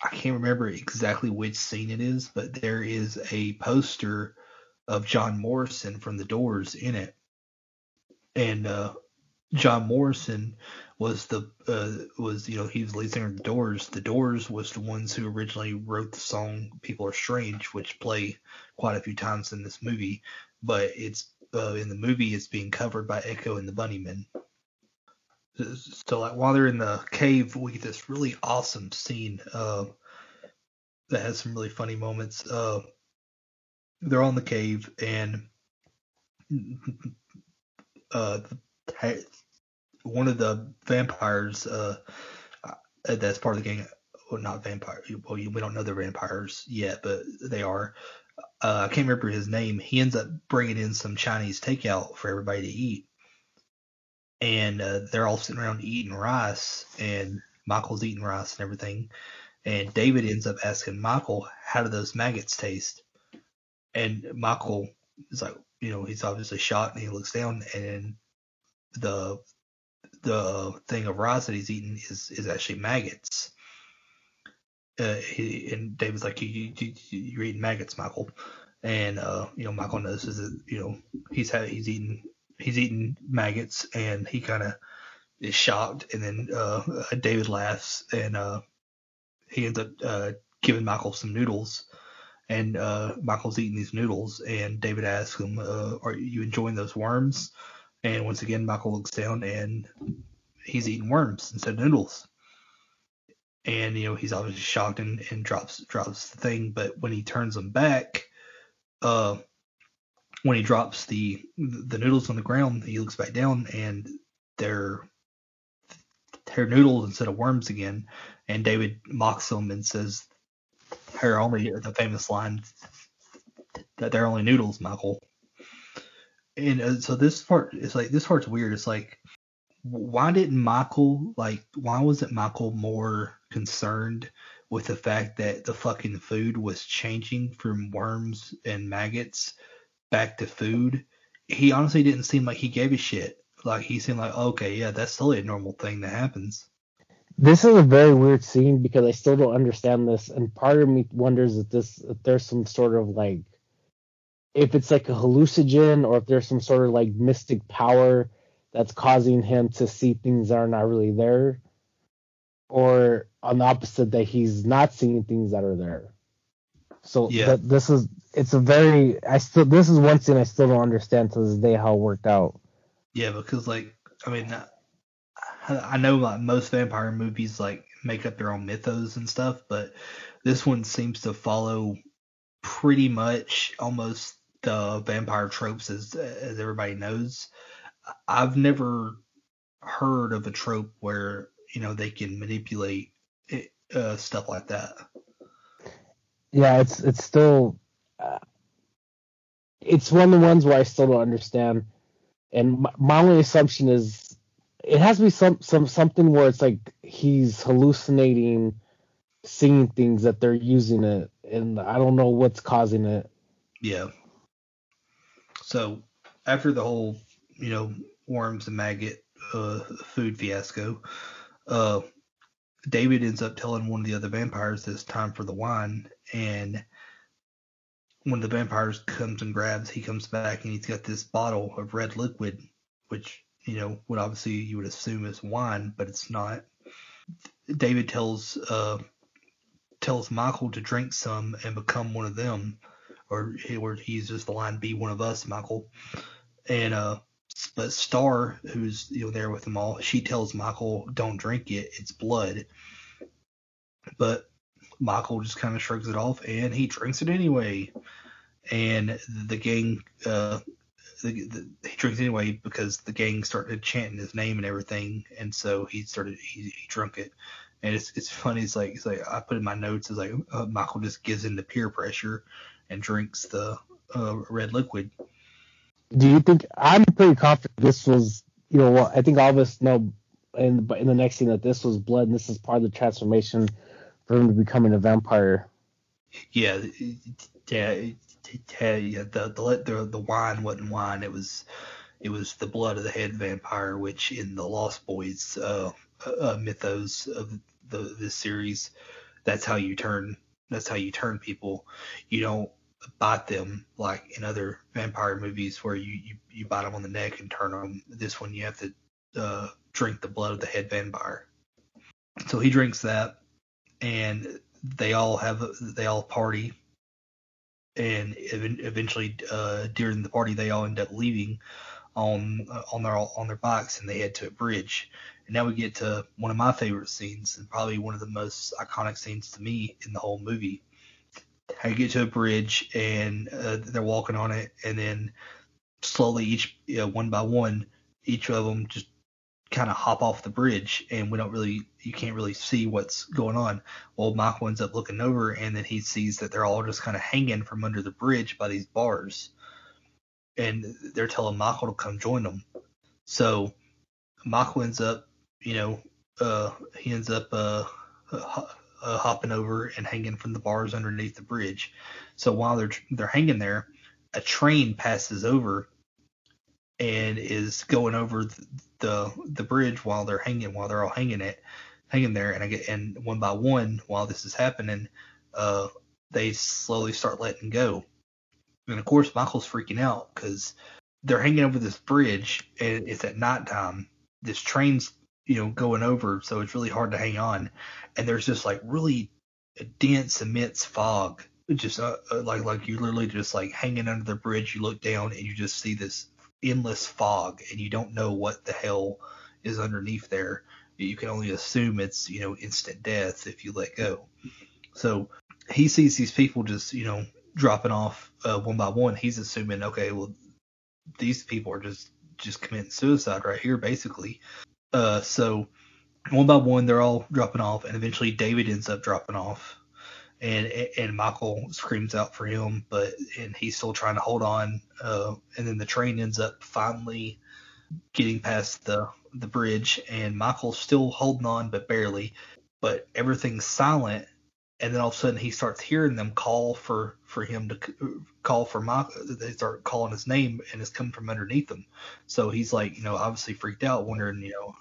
I can't remember exactly which scene it is, but there is a poster of John Morrison from The Doors in it, and uh, John Morrison was the uh, was you know he was the lead singer of The Doors. The Doors was the ones who originally wrote the song "People Are Strange," which play quite a few times in this movie, but it's uh, in the movie it's being covered by Echo and the Bunnymen. So like while they're in the cave, we get this really awesome scene uh, that has some really funny moments. Uh, they're on the cave and uh, one of the vampires uh, that's part of the gang, well not vampire, well we don't know they're vampires yet, but they are. Uh, I can't remember his name. He ends up bringing in some Chinese takeout for everybody to eat and uh, they're all sitting around eating rice, and Michael's eating rice and everything. And David ends up asking Michael, "How do those maggots taste?" And Michael is like, you know, he's obviously shot, and he looks down, and the the thing of rice that he's eating is is actually maggots. Uh, he, and David's like, you, you, you're eating maggots, Michael. And uh, you know, Michael knows that you know he's had he's eating he's eating maggots and he kind of is shocked. And then uh, David laughs and uh, he ends up uh, giving Michael some noodles. And uh, Michael's eating these noodles and David asks him uh, are you enjoying those worms? And once again Michael looks down and he's eating worms instead of noodles. And you know he's obviously shocked and, and drops drops the thing. But when he turns them back uh when he drops the the noodles on the ground, he looks back down and they're they're noodles instead of worms again. And David mocks them and says, "They're only the famous line that they're only noodles, Michael." And uh, so this part is like this part's weird. It's like why didn't Michael like why wasn't Michael more concerned with the fact that the fucking food was changing from worms and maggots back to food, he honestly didn't seem like he gave a shit. Like he seemed like, okay, yeah, that's totally a normal thing that happens. This is a very weird scene because I still don't understand this, and part of me wonders if this if there's some sort of like if it's like a hallucinogen or if there's some sort of like mystic power that's causing him to see things that are not really there, or on the opposite that he's not seeing things that are there. So yeah. this is it's a very I still this is one scene I still don't understand to this day how it worked out. Yeah, because like I mean I know like most vampire movies like make up their own mythos and stuff, but this one seems to follow pretty much almost the vampire tropes as as everybody knows. I've never heard of a trope where you know they can manipulate it, uh, stuff like that yeah, it's it's still uh, it's one of the ones where I still don't understand. And my, my only assumption is it has to be some some something where it's like he's hallucinating, seeing things that they're using it, and I don't know what's causing it. Yeah. So after the whole, you know, worms and maggot uh, food fiasco, uh, David ends up telling one of the other vampires that it's time for the wine, and when the vampires comes and grabs, he comes back and he's got this bottle of red liquid, which you know would obviously you would assume is wine, but it's not. David tells uh, tells Michael to drink some and become one of them, or he, or he uses the line "Be one of us, Michael," and uh, but Star, who's you know there with them all, she tells Michael, "Don't drink it; it's blood." But Michael just kind of shrugs it off, and he drinks it anyway. And the gang, uh, the, the he drinks anyway because the gang started chanting his name and everything, and so he started he, he drunk it. And it's it's funny. It's like it's like I put in my notes. It's like uh, Michael just gives in to peer pressure and drinks the uh, red liquid. Do you think I'm pretty confident this was you know I think all of us know in in the next scene that this was blood and this is part of the transformation for him to becoming a vampire. Yeah, yeah, yeah. The the the, the wine wasn't wine. It was it was the blood of the head vampire, which in the Lost Boys uh, uh, mythos of the this series, that's how you turn that's how you turn people. You don't bite them like in other vampire movies where you, you, you bite them on the neck and turn them. This one you have to uh, drink the blood of the head vampire. So he drinks that, and they all have they all party, and eventually uh, during the party they all end up leaving on on their on their bikes and they head to a bridge. And now we get to one of my favorite scenes and probably one of the most iconic scenes to me in the whole movie. I get to a bridge and uh, they're walking on it, and then slowly each you know, one by one, each of them just kind of hop off the bridge and we don't really you can't really see what's going on. Well, Michael ends up looking over and then he sees that they're all just kind of hanging from under the bridge by these bars, and they're telling Michael to come join them. So Michael ends up, you know, uh, he ends up uh, uh, hopping over and hanging from the bars underneath the bridge. So while they're they're hanging there, a train passes over and is going over the, the the bridge while they're hanging while they're all hanging it hanging there. And I get and one by one while this is happening uh they slowly start letting go. And of course Michael's freaking out because they're hanging over this bridge and it's at nighttime. This train's you know going over so it's really hard to hang on. And there's just like really dense immense fog. Just uh, uh, like like you literally just like hanging under the bridge. You look down and you just see this endless fog and you don't know what the hell is underneath there. You can only assume it's, you know, instant death if you let go. So he sees these people just, you know, dropping off uh, one by one. He's assuming, okay, well, these people are just just committing suicide right here, basically. Uh, so one by one, they're all dropping off, and eventually David ends up dropping off and and Michael screams out for him, but and he's still trying to hold on. Uh, and then the train ends up finally getting past the the bridge, and Michael's still holding on, but barely. But everything's silent, and then all of a sudden he starts hearing them call for for him to call for Michael. They start calling his name, and it's coming from underneath him. So he's like, you know, obviously freaked out, wondering, you know,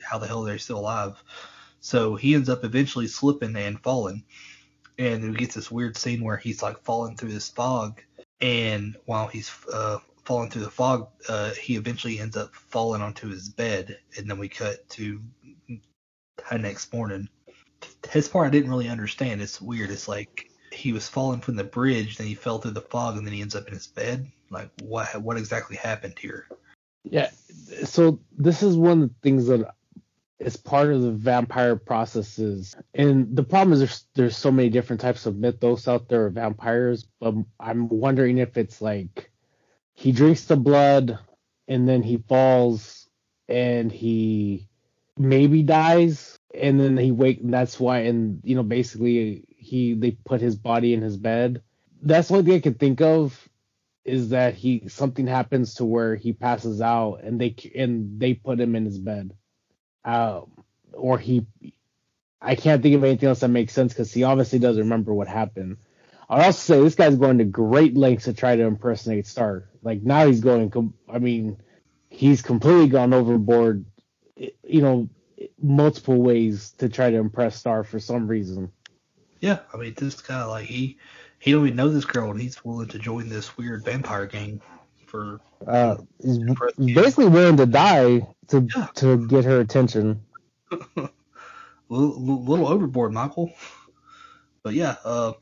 how the hell they're still alive. So he ends up eventually slipping and falling and we get this weird scene where he's like falling through this fog, and while he's uh, falling through the fog, uh, he eventually ends up falling onto his bed, and then we cut to the next morning. His part I didn't really understand. It's weird. It's like he was falling from the bridge, then he fell through the fog, and then he ends up in his bed. Like what? What exactly happened here? Yeah. So this is one of the things that is part of the vampire processes. And the problem is there's there's so many different types of mythos out there of vampires, but I'm wondering if it's like he drinks the blood and then he falls and he maybe dies and then he wake and that's why and you know basically he they put his body in his bed. That's only thing I can think of is that he something happens to where he passes out and they and they put him in his bed um, or he, I can't think of anything else that makes sense because he obviously doesn't remember what happened. I'll also say this guy's going to great lengths to try to impersonate Star. Like now he's going, I mean, he's completely gone overboard. You know, multiple ways to try to impress Star for some reason. Yeah, I mean, this guy like he he don't even know this girl and he's willing to join this weird vampire gang for uh, he's basically willing to die to yeah. to get her attention. [LAUGHS] a little, little, overboard, Michael. But yeah, uh,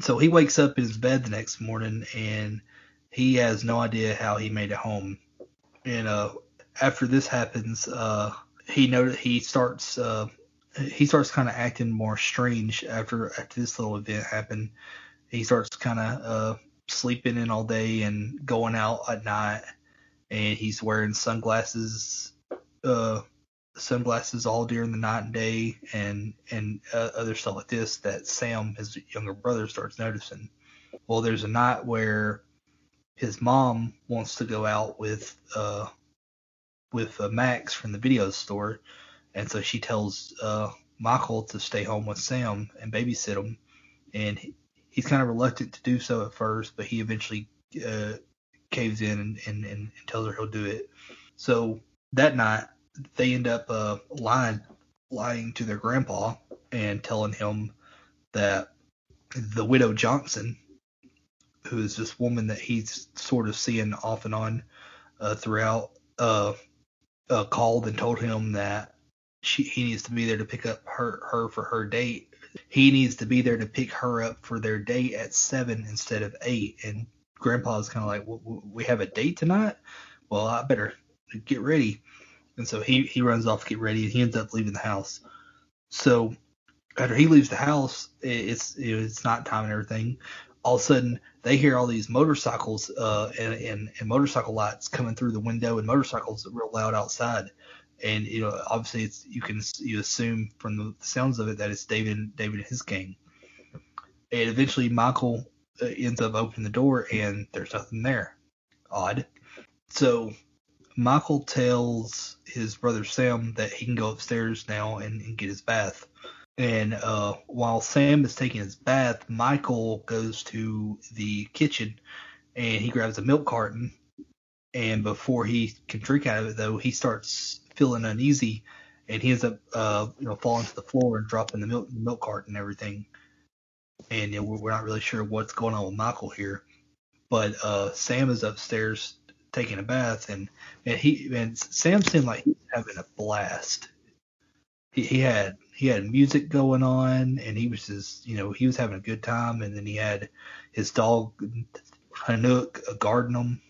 so he wakes up in his bed the next morning and he has no idea how he made it home. And uh, after this happens, uh, he noted he starts uh, he starts kind of acting more strange after after this little event happened. He starts kind of uh, sleeping in all day and going out at night. And he's wearing sunglasses, uh, sunglasses all during the night and day, and and uh, other stuff like this that Sam, his younger brother, starts noticing. Well, there's a night where his mom wants to go out with uh with uh, Max from the video store, and so she tells uh Michael to stay home with Sam and babysit him, and he's kind of reluctant to do so at first, but he eventually uh, caves in and, and, and tells her he'll do it. So that night, they end up uh, lying lying to their grandpa and telling him that the widow Johnson, who is this woman that he's sort of seeing off and on uh, throughout, uh, uh, called and told him that she he needs to be there to pick up her her for her date. He needs to be there to pick her up for their date at seven instead of eight. And Grandpa's kind of like, well, we have a date tonight. Well, I better get ready. And so he he runs off to get ready, and he ends up leaving the house. So after he leaves the house, it's it's not time and everything. All of a sudden, they hear all these motorcycles uh, and, and, and motorcycle lights coming through the window, and motorcycles real loud outside and you know obviously it's you can you assume from the sounds of it that it's David David and his gang. And eventually Michael uh, ends up opening the door and there's nothing there. Odd. So Michael tells his brother Sam that he can go upstairs now and, and get his bath. And uh, while Sam is taking his bath, Michael goes to the kitchen and he grabs a milk carton. And before he can drink out of it, though, he starts feeling uneasy, and he ends up uh, you know falling to the floor and dropping the milk the milk cart and everything. And you know, we're not really sure what's going on with Michael here, but uh, Sam is upstairs taking a bath, and and he and Sam seemed like he's having a blast. He, he had he had music going on, and he was just you know he was having a good time, and then he had his dog Nanook guarding him.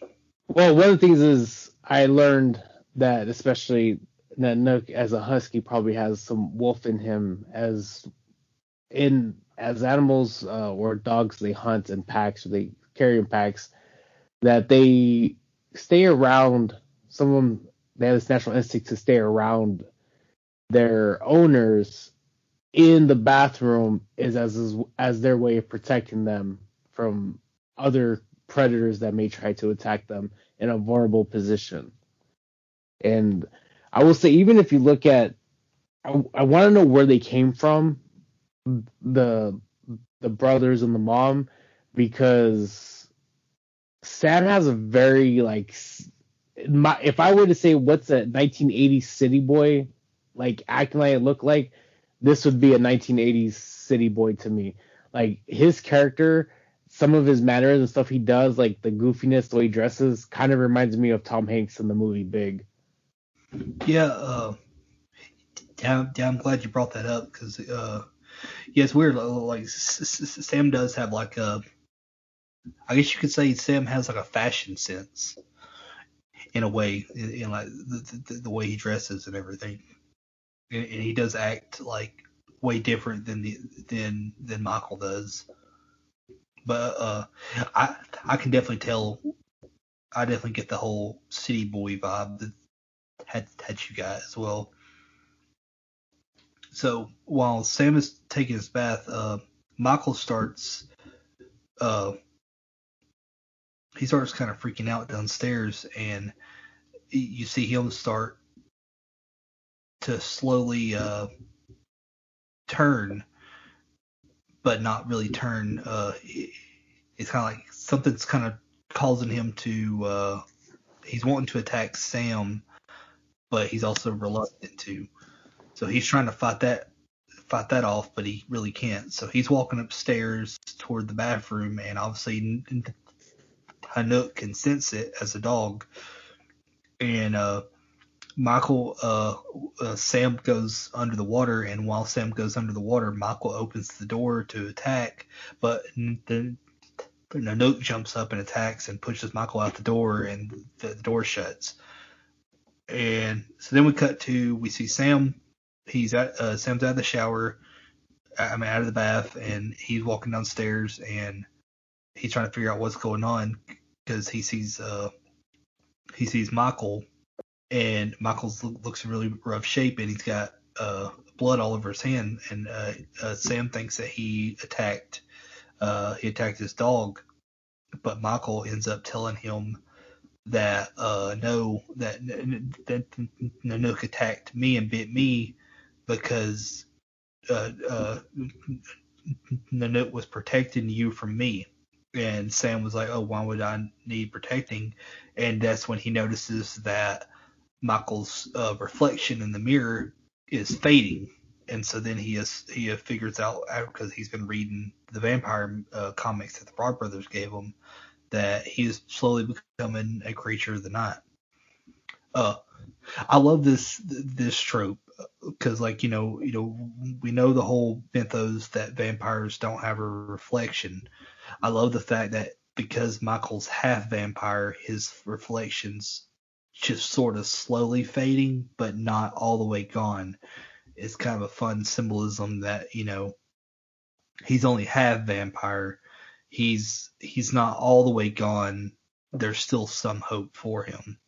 Well, one of the things is I learned that especially that Nook as a husky probably has some wolf in him as in as animals uh, or dogs they hunt in packs or they carry in packs that they stay around some of them they have this natural instinct to stay around their owners in the bathroom is as as their way of protecting them from other predators that may try to attack them in a vulnerable position. And I will say, even if you look at, I, I want to know where they came from, the the brothers and the mom, because Sam has a very like, my, if I were to say what's a 1980s city boy like acting like it looked like, this would be a 1980s city boy to me. Like his character, some of his manners and stuff he does, like the goofiness, the way he dresses, kind of reminds me of Tom Hanks in the movie Big. Yeah, uh, yeah, I'm glad you brought that up because, uh, yeah, it's weird. Like Sam does have like a, I guess you could say Sam has like a fashion sense in a way, in, in like the, the, the, way he dresses and everything, and, and, he does act like way different than the than than Michael does. But uh, I I can definitely tell. I definitely get the whole city boy vibe that had had you guys as well. So while Sam is taking his bath, uh, Michael starts uh, he starts kind of freaking out downstairs, and you see him start to slowly uh, turn, but not really turn. Uh, it's kind of like something's kind of causing him to. Uh, he's wanting to attack Sam, but he's also reluctant to. So he's trying to fight that fight that off, but he really can't. So he's walking upstairs toward the bathroom, and obviously Nanook can sense it as a dog. And uh, Michael, uh, uh, Sam goes under the water, and while Sam goes under the water, Michael opens the door to attack, but then Nanook jumps up and attacks and pushes Michael out the door, and the, the door shuts. And so then we cut to we see Sam. He's at uh, Sam's out of the shower. I mean, out of the bath, and he's walking downstairs, and he's trying to figure out what's going on because he sees uh, he sees Michael, and Michael's looks in really rough shape, and he's got uh, blood all over his hand, and uh, uh, Sam thinks that he attacked uh, he attacked his dog, but Michael ends up telling him that uh, no, that that Nanook attacked me and bit me because uh, uh, Nanook was protecting you from me. And Sam was like, "Oh, why would I need protecting?" And that's when he notices that Michael's uh, reflection in the mirror is fading, and so then he is he figures out because he's been reading the vampire uh, comics that the Frog Brothers gave him that he's slowly becoming a creature of the night. Uh, I love this this trope because like you know you know we know the whole mythos that vampires don't have a reflection. I love the fact that because Michael's half vampire, his reflections just sort of slowly fading, but not all the way gone. It's kind of a fun symbolism that you know he's only half vampire. He's he's not all the way gone. There's still some hope for him.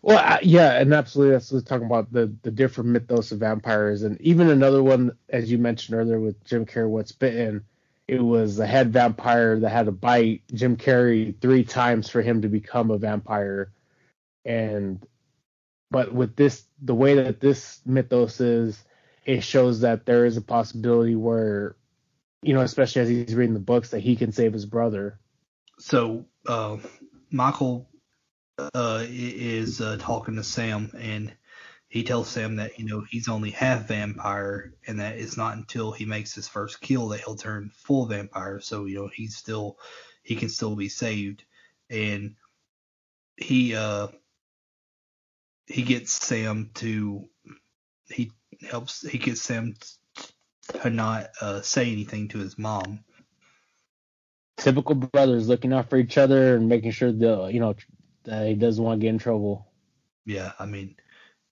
Well, uh, yeah, and absolutely. That's talking about the the different mythos of vampires, and even another one, as you mentioned earlier, with Jim Carrey, Once Bitten. It was a head vampire that had to bite Jim Carrey three times for him to become a vampire, and but with this, the way that this mythos is, it shows that there is a possibility where, you know, especially as he's reading the books, that he can save his brother. So uh, Michael uh, is uh, talking to Sam, and he tells Sam that you know he's only half vampire, and that it's not until he makes his first kill that he'll turn full vampire. So you know he's still he can still be saved, and he uh he gets Sam to he helps he gets Sam to not uh, say anything to his mom. Typical brothers looking out for each other and making sure the you know that he doesn't want to get in trouble. Yeah, I mean,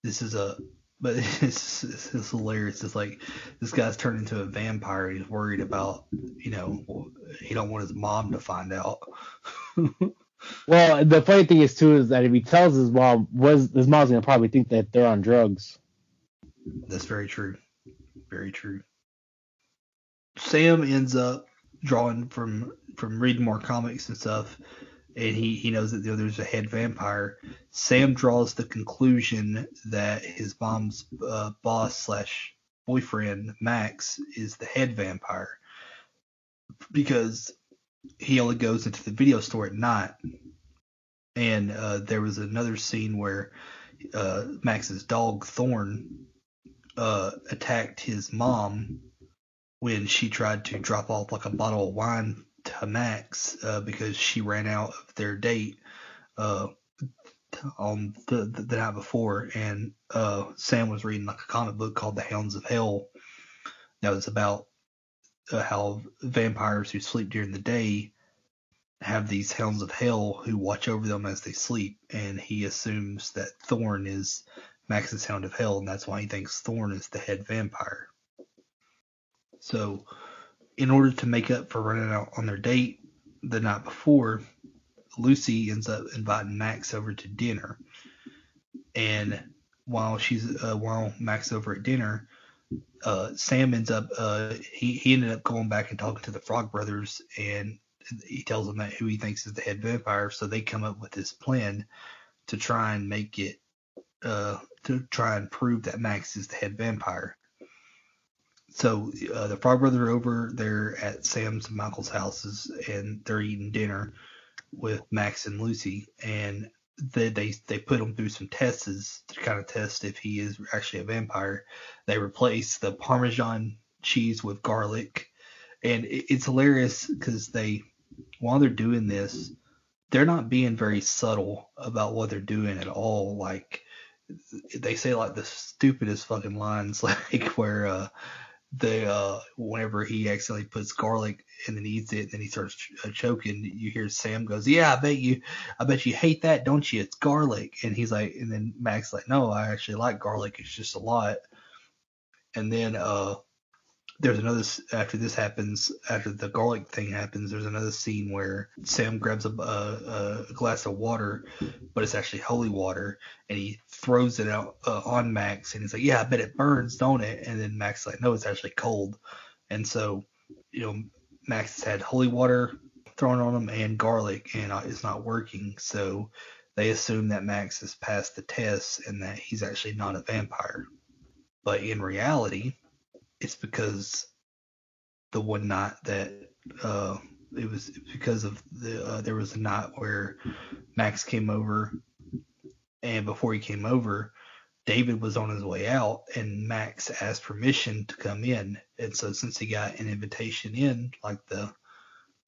this is a but it's, [LAUGHS] it's, it's hilarious. It's like this guy's turned into a vampire. He's worried about, you know, he don't want his mom to find out. [LAUGHS] well, the funny thing is too is that if he tells his mom, was his mom's gonna probably think that they're on drugs. That's very true. Very true. Sam ends up drawing from from reading more comics and stuff and he, he knows that the there's a head vampire. Sam draws the conclusion that his mom's uh, boss slash boyfriend Max is the head vampire because he only goes into the video store at night. And uh, there was another scene where uh, Max's dog Thorn uh, attacked his mom when she tried to drop off like a bottle of wine to Max uh, because she ran out of their date uh, on the, the, the night before, and uh, Sam was reading like a comic book called The Hounds of Hell. That was about uh, how vampires who sleep during the day have these hounds of hell who watch over them as they sleep, and he assumes that Thorn is Max's hound of hell, and that's why he thinks Thorn is the head vampire. So in order to make up for running out on their date the night before, Lucy ends up inviting Max over to dinner. And while she's uh, while Max over at dinner, uh, Sam ends up uh, he he ended up going back and talking to the Frog Brothers, and he tells them that who he thinks is the head vampire. So they come up with this plan to try and make it uh, to try and prove that Max is the head vampire so uh, the Frog Brothers are over there at Sam's and Michael's houses, and they're eating dinner with Max and Lucy, and they they they put him through some tests to kind of test if he is actually a vampire. They replace the Parmesan cheese with garlic, and it, it's hilarious because they while they're doing this, they're not being very subtle about what they're doing at all. Like they say like the stupidest fucking lines, [LAUGHS] like where uh the uh whenever he accidentally puts garlic and then eats it and then he starts ch- uh, choking you hear sam goes yeah i bet you i bet you hate that don't you? It's garlic. And he's like and then max like no i actually like garlic it's just a lot. And then uh there's another after this happens after the garlic thing happens there's another scene where sam grabs a, a, a glass of water but it's actually holy water and he throws it out uh, on max and he's like yeah i bet it burns don't it? And then max like no it's actually cold. And so you know max has had holy water thrown on him and garlic and uh, it's not working. So they assume that max has passed the test and that he's actually not a vampire. But in reality it's because the one night that uh, it was because of the uh, there was a night where Max came over, and before he came over, David was on his way out, and Max asked permission to come in, and so since he got an invitation in, like the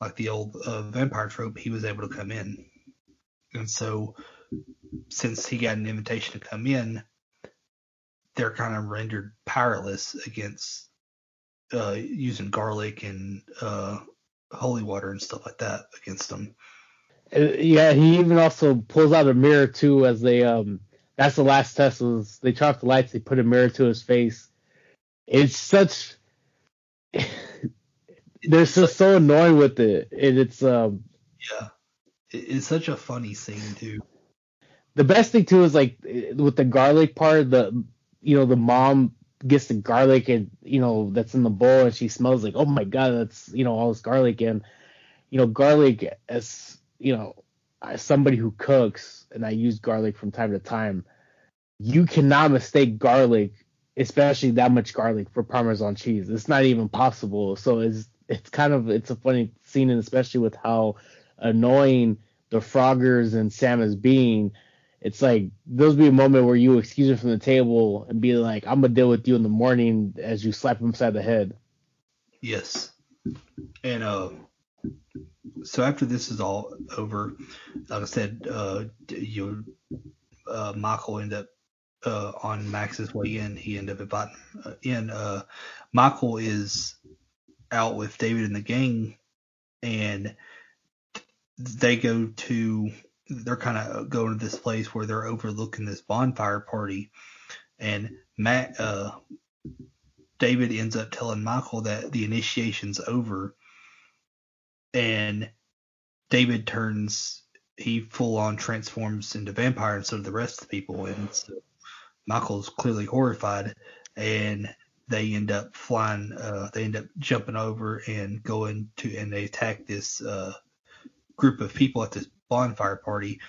like the old uh, vampire trope, he was able to come in, and so since he got an invitation to come in, they're kind of rendered powerless against uh, using garlic and uh, holy water and stuff like that against them. Uh, yeah, he even also pulls out a mirror too as they um that's the last test was they turn off the lights, they put a mirror to his face. It's such [LAUGHS] they're just so annoying with it. And it's um yeah. It's such a funny scene too. The best thing too is like with the garlic part, the you know, the mom gets the garlic and you know that's in the bowl and she smells like oh my god that's you know all this garlic. And you know garlic as you know as somebody who cooks and I use garlic from time to time you cannot mistake garlic especially that much garlic for parmesan cheese. It's not even possible. So it's it's kind of it's a funny scene and especially with how annoying the froggers and Sam is being it's like there'll be a moment where you excuse him from the table and be like, "I'm gonna deal with you in the morning," as you slap him upside the head. Yes, and uh, so after this is all over, like I said, uh, you uh, Michael end up uh, on Max's way in. He ended up inviting uh, in. Uh, Michael is out with David and the gang, and they go to they're kind of going to this place where they're overlooking this bonfire party, and Matt, uh, David ends up telling Michael that the initiation's over, and David turns he full on transforms into vampire instead of the rest of the people, and so Michael's clearly horrified, and they end up flying, uh, they end up jumping over and going to, and they attack this uh, group of people at this bonfire party,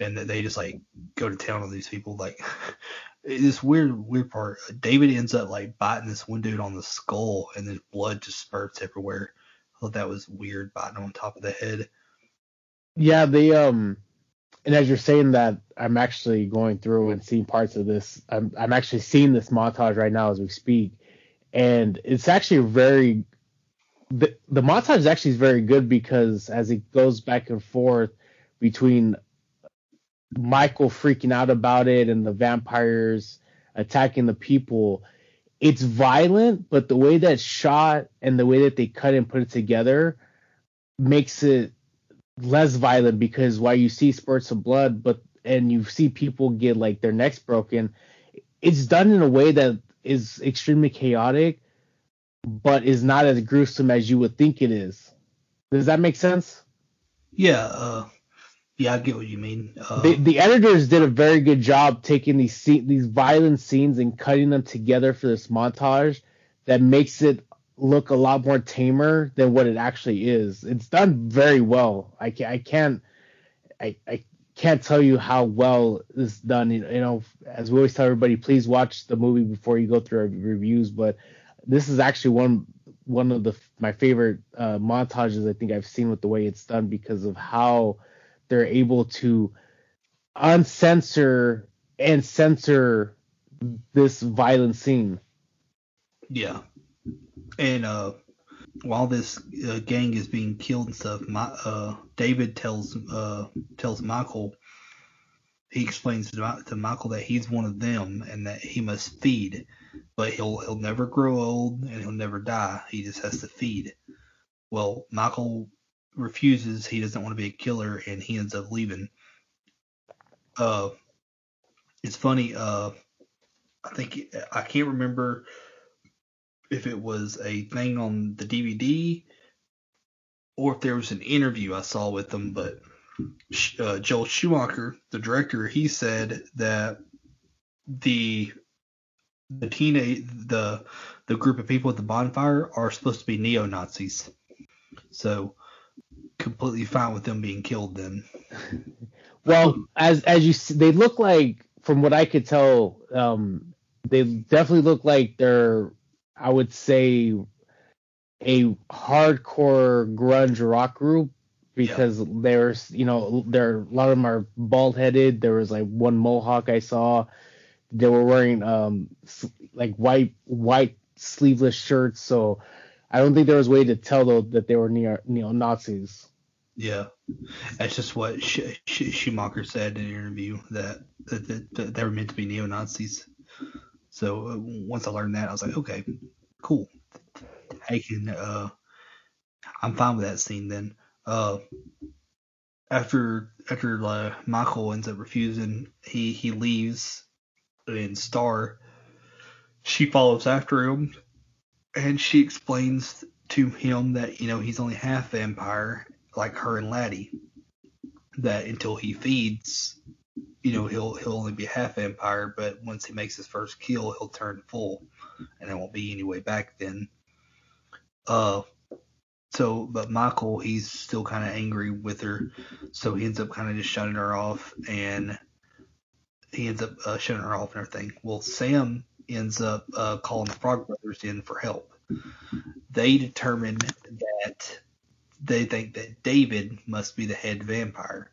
and that they just like go to town on these people. Like [LAUGHS] this weird, weird part. David ends up like biting this one dude on the skull, and then blood just spurts everywhere. I thought that was weird, biting on top of the head. Yeah, the um, and as you're saying that, I'm actually going through and seeing parts of this. I'm I'm actually seeing this montage right now as we speak, and it's actually very. The, the montage is actually very good because as it goes back and forth, between Michael freaking out about it and the vampires attacking the people. It's violent, but the way that's shot and the way that they cut and put it together makes it less violent because while you see spurts of blood, but and you see people get like their necks broken, it's done in a way that is extremely chaotic, but is not as gruesome as you would think it is. Does that make sense? Yeah, uh, yeah, I get what you mean. Uh, the, the editors did a very good job taking these these violent scenes and cutting them together for this montage that makes it look a lot more tamer than what it actually is. It's done very well. I, can, I can't I, I can't tell you how well it's done. You know, as we always tell everybody, please watch the movie before you go through our reviews. But this is actually one one of the my favorite uh, montages I think I've seen with the way it's done because of how they're able to uncensor and censor this violent scene. Yeah. And uh, while this uh, gang is being killed and stuff, my, uh, David tells uh, tells Michael he explains to, to Michael that he's one of them and that he must feed, but he'll he'll never grow old and he'll never die. He just has to feed. Well, Michael refuses. He doesn't want to be a killer, and he ends up leaving. Uh, it's funny. Uh, I think I can't remember if it was a thing on the DVD or if there was an interview I saw with them, but uh, Joel Schumacher, the director, he said that the the teenage the the group of people at the bonfire are supposed to be neo Nazis, so completely fine with them being killed. Then, [LAUGHS] well, as as you see, they look like, from what I could tell, um, they definitely look like they're, I would say, a hardcore grunge rock group because yeah. there's you know there a lot of them are bald headed. There was like one mohawk I saw. They were wearing um like white white sleeveless shirts, so I don't think there was a way to tell though that they were neo neo Nazis. Yeah, that's just what Sch- Sch- Schumacher said in an interview that that, that, they were meant to be neo Nazis. So uh, once I learned that, I was like, okay, cool. I can uh, I'm fine with that scene then. Uh, after after uh, Michael ends up refusing, he he leaves, and Star she follows after him, and she explains to him that you know he's only half vampire, like her and Laddie. That until he feeds, you know he'll he'll only be half vampire, but once he makes his first kill, he'll turn full, and there won't be any way back then. Uh, so, but Michael, he's still kind of angry with her, so he ends up kind of just shutting her off, and he ends up uh, shutting her off and everything. Well, Sam ends up uh, calling the Frog Brothers in for help. They determine that they think that David must be the head vampire,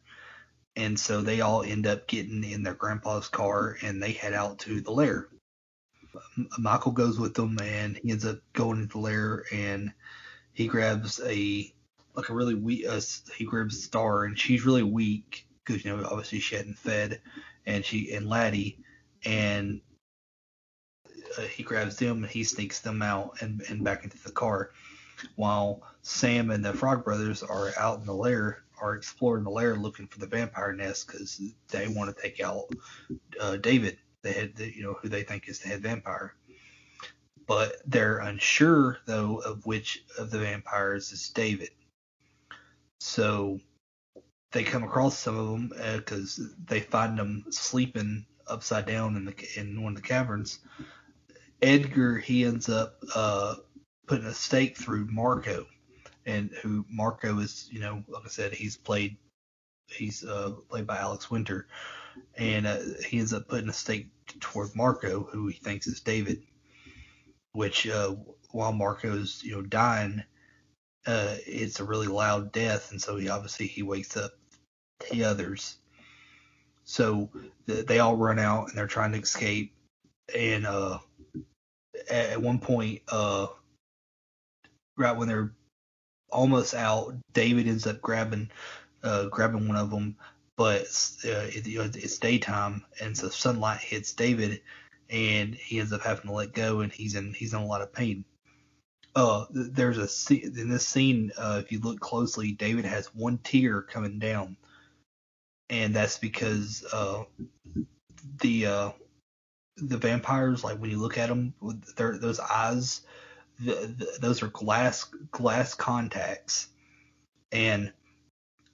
and so they all end up getting in their grandpa's car and they head out to the lair. Michael goes with them, and he ends up going into the lair and he grabs a like a really weak. Uh, he grabs Star, and she's really weak because you know obviously she hadn't fed, and she and Laddie, and uh, he grabs them and he sneaks them out and and back into the car, while Sam and the Frog Brothers are out in the lair, are exploring the lair looking for the vampire nest because they want to take out uh, David, the head, the, you know, who they think is the head vampire but they're unsure though of which of the vampires is David. So they come across some of them because uh, they find them sleeping upside down in the in one of the caverns. Edgar he ends up uh, putting a stake through Marco, and who Marco is you know like I said he's played he's uh, played by Alex Winter, and uh, he ends up putting a stake toward Marco who he thinks is David which uh, while Marco's you know dying, uh, it's a really loud death, and so he obviously he wakes up the others. So they all run out and they're trying to escape, and uh, at one point, uh, right when they're almost out, David ends up grabbing uh, grabbing one of them, but uh, it, you know, it's daytime, and so sunlight hits David, and he ends up having to let go, and he's in he's in a lot of pain. Uh, there's a in this scene. Uh, if you look closely, David has one tear coming down, and that's because uh, the uh, the vampires, like when you look at them, with their those eyes, the, those are glass glass contacts, and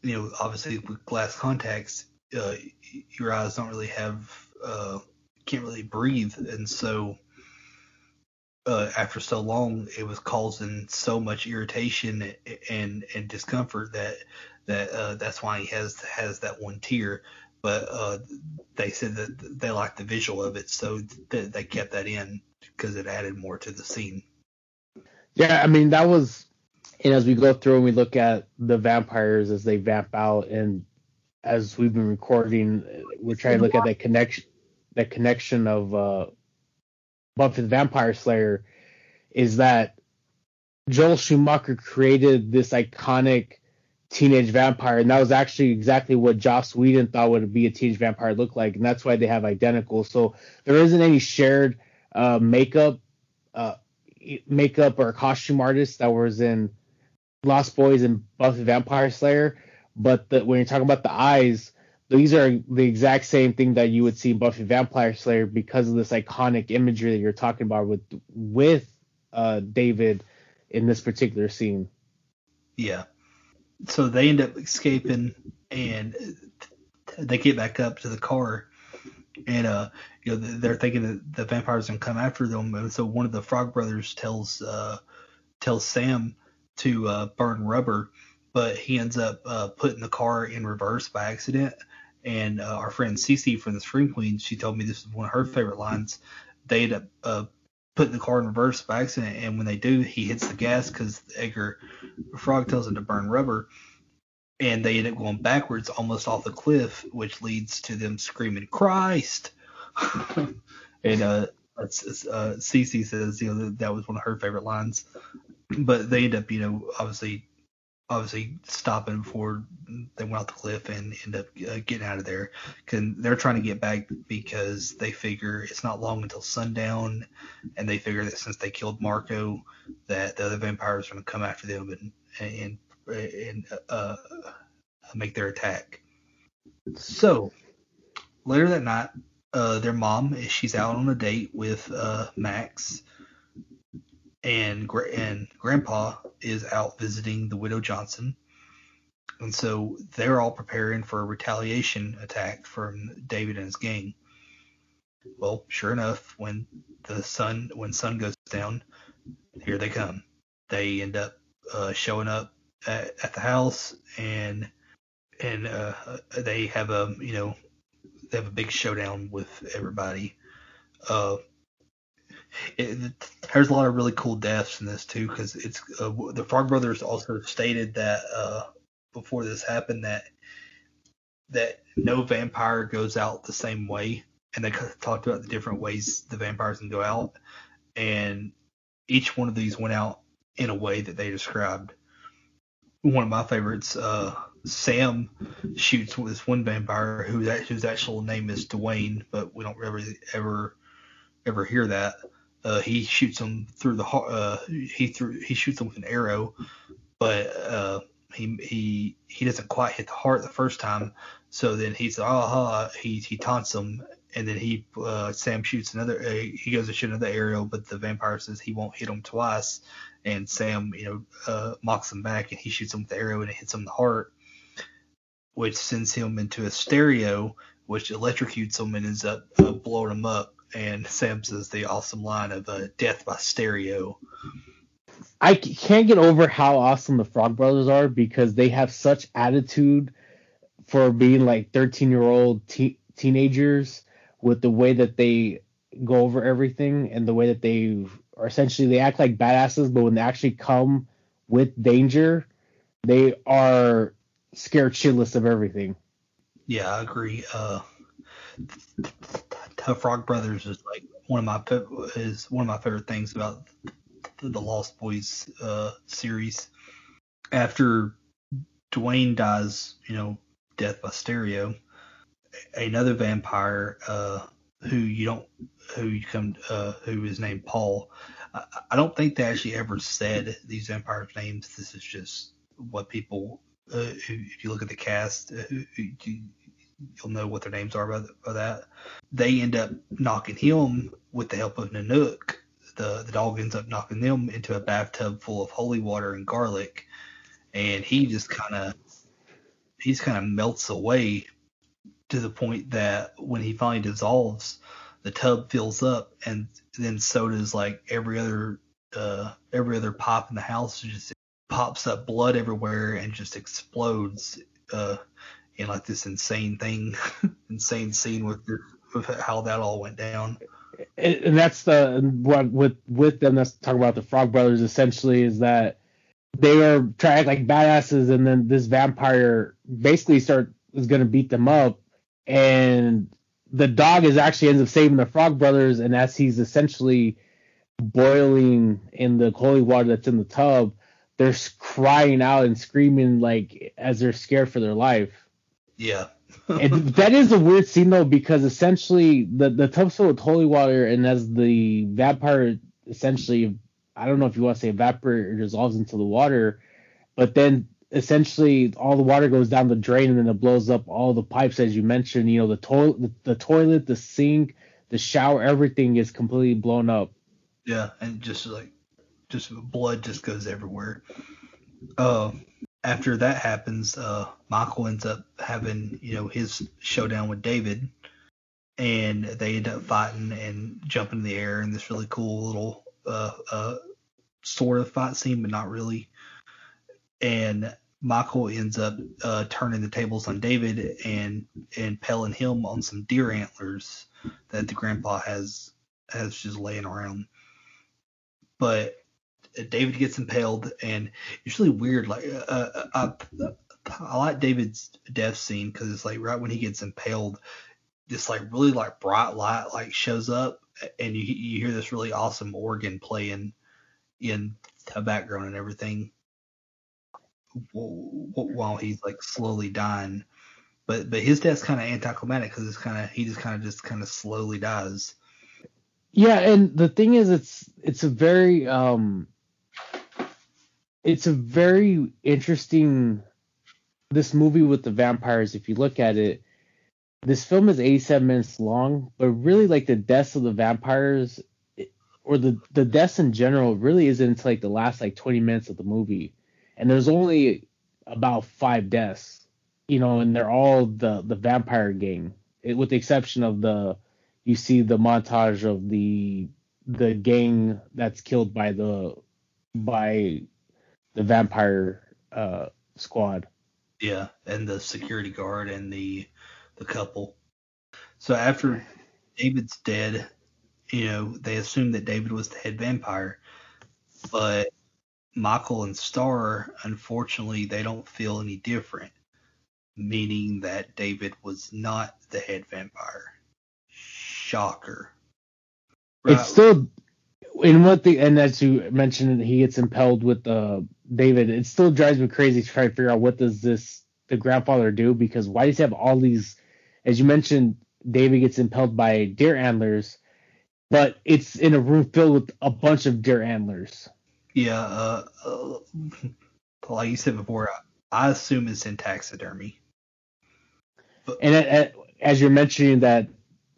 you know obviously with glass contacts, uh, your eyes don't really have uh, can't really breathe, and so uh, after so long, it was causing so much irritation and and discomfort that that uh, that's why he has has that one tear. But uh, they said that they liked the visual of it, so th- they kept that in because it added more to the scene. Yeah, I mean that was, and as we go through and we look at the vampires as they vamp out, and as we've been recording, we're trying to look at that connection that connection of uh, Buffy the Vampire Slayer is that Joel Schumacher created this iconic teenage vampire, and that was actually exactly what Joss Whedon thought would be a teenage vampire look like, and that's why they have identical. So there isn't any shared uh, makeup, uh, makeup or costume artist that was in Lost Boys and Buffy Vampire Slayer, but the, when you're talking about the eyes, these are the exact same thing that you would see in Buffy Vampire Slayer because of this iconic imagery that you're talking about with with uh, David in this particular scene. Yeah. So they end up escaping and they get back up to the car and uh you know they're thinking that the vampires gonna come after them. And so one of the frog brothers tells uh tells Sam to uh burn rubber but he ends up uh putting the car in reverse by accident. And uh, our friend Cece from the Scream Queen she told me this is one of her favorite lines. They end up uh putting the car in reverse by accident. And when they do he hits the gas because Edgar Frog tells him to burn rubber and they end up going backwards almost off the cliff, which leads to them screaming Christ. [LAUGHS] and uh, uh, Cece says, you know, that, that was one of her favorite lines. But they end up, you know, obviously, obviously stopping before they went off the cliff and end up uh, getting out of there. Cause they're trying to get back because they figure it's not long until sundown, and they figure that since they killed Marco, that the other vampires are going to come after them and and and uh, make their attack. So later that night, uh, their mom she's out on a date with uh, Max, and and Grandpa is out visiting the widow Johnson, and so they're all preparing for a retaliation attack from David and his gang. Well, sure enough, when the sun when sun goes down, here they come. They end up uh, showing up at, at the house and and uh, they have a you know they have a big showdown with everybody. Uh, it, there's a lot of really cool deaths in this too because it's uh, the Frog Brothers also stated that uh, before this happened that that no vampire goes out the same way, and they talked about the different ways the vampires can go out, and each one of these went out in a way that they described one of my favorites. Uh, Sam shoots with this one vampire who whose actual name is Dwayne, but we don't ever ever ever hear that. Uh, he shoots him through the uh, he through he shoots him with an arrow, but uh, he he he doesn't quite hit the heart the first time. So then he's ah he he taunts him, and then he uh, Sam shoots another. Uh, he goes to shoot another arrow, but the vampire says he won't hit him twice and Sam, you know, uh, mocks him back, and he shoots him with the arrow, and it hits him in the heart, which sends him into a stereo, which electrocutes him and ends up uh, blowing him up. And Sam says the awesome line of uh, "Death by stereo." I can't get over how awesome the Frog Brothers are because they have such attitude for being like 13 year old te- teenagers with the way that they go over everything and the way that they or essentially they act like badasses, but when they actually come with danger, they are scared shitless of everything. Yeah, I agree. Uh, the Frog Brothers is like one of my is one of my favorite things about the Lost Boys uh, series. After Dwayne dies, you know, death by stereo, another vampire uh, who you don't who you come uh, who is named Paul. I, I, don't think they actually ever said these vampires' names. This is just what people. Uh, who, if you look at the cast, uh, who, who, you'll know what their names are by, by that. They end up knocking him with the help of Nanook. The the dog ends up knocking them into a bathtub full of holy water and garlic, and he just kind of he's kind of melts away to the point that when he finally dissolves, the tub fills up, and then so does like every other uh, every other pop in the house. Just pops up blood everywhere and just explodes uh, in like this insane thing, [LAUGHS] insane scene with, with how that all went down. And that's the what with with them. That's talking about the Frog Brothers. Essentially, is that they are trying like badasses, and then this vampire basically start is going to beat them up, and the dog is actually ends up saving the Frog Brothers, and as he's essentially boiling in the holy water that's in the tub, they're crying out and screaming like as they're scared for their life. Yeah. [LAUGHS] and that is a weird scene though because essentially the the tub's filled with holy water, and as the vampire essentially, I don't know if you want to say evaporates or dissolves into the water, but then essentially all the water goes down the drain and then it blows up all the pipes as you mentioned you know the toilet the, toilet the sink the shower everything is completely blown up yeah and just like just blood just goes everywhere. Uh, after that happens, uh, Michael ends up having you know his showdown with David, and they end up fighting and jumping in the air in this really cool little uh, uh, sort of fight scene, but not really. And Michael ends up uh, turning the tables on David and and pelling him on some deer antlers that the grandpa has has just laying around. But David gets impaled, and it's really weird. Like uh, I, I like David's death scene because it's like right when he gets impaled, this like really like bright light like shows up, and you you hear this really awesome organ playing in the background and everything while he's like slowly dying. But but his death's kind of anticlimactic because it's kind of he just kind of just kind of slowly dies. Yeah, and the thing is, it's it's a very um, it's a very interesting this movie with the vampires. If you look at it, this film is 87 minutes long, but really like the deaths of the vampires or the the deaths in general really isn't until like the last like 20 minutes of the movie, and there's only about five deaths, you know, and they're all the the vampire gang, it, with the exception of the you see the montage of the the gang that's killed by the by the vampire uh, squad. Yeah, and the security guard and the the couple. So after David's dead, you know, they assume that David was the head vampire, but Michael and Star, unfortunately, they don't feel any different, meaning that David was not the head vampire. Shocker. Right. It's still in what the and as you mentioned, he gets impelled with uh, David. It still drives me crazy to try to figure out what does this the grandfather do because why does he have all these? As you mentioned, David gets impelled by deer antlers, but it's in a room filled with a bunch of deer antlers. Yeah, uh, uh, like you said before, I assume it's in taxidermy. But, and as you're mentioning that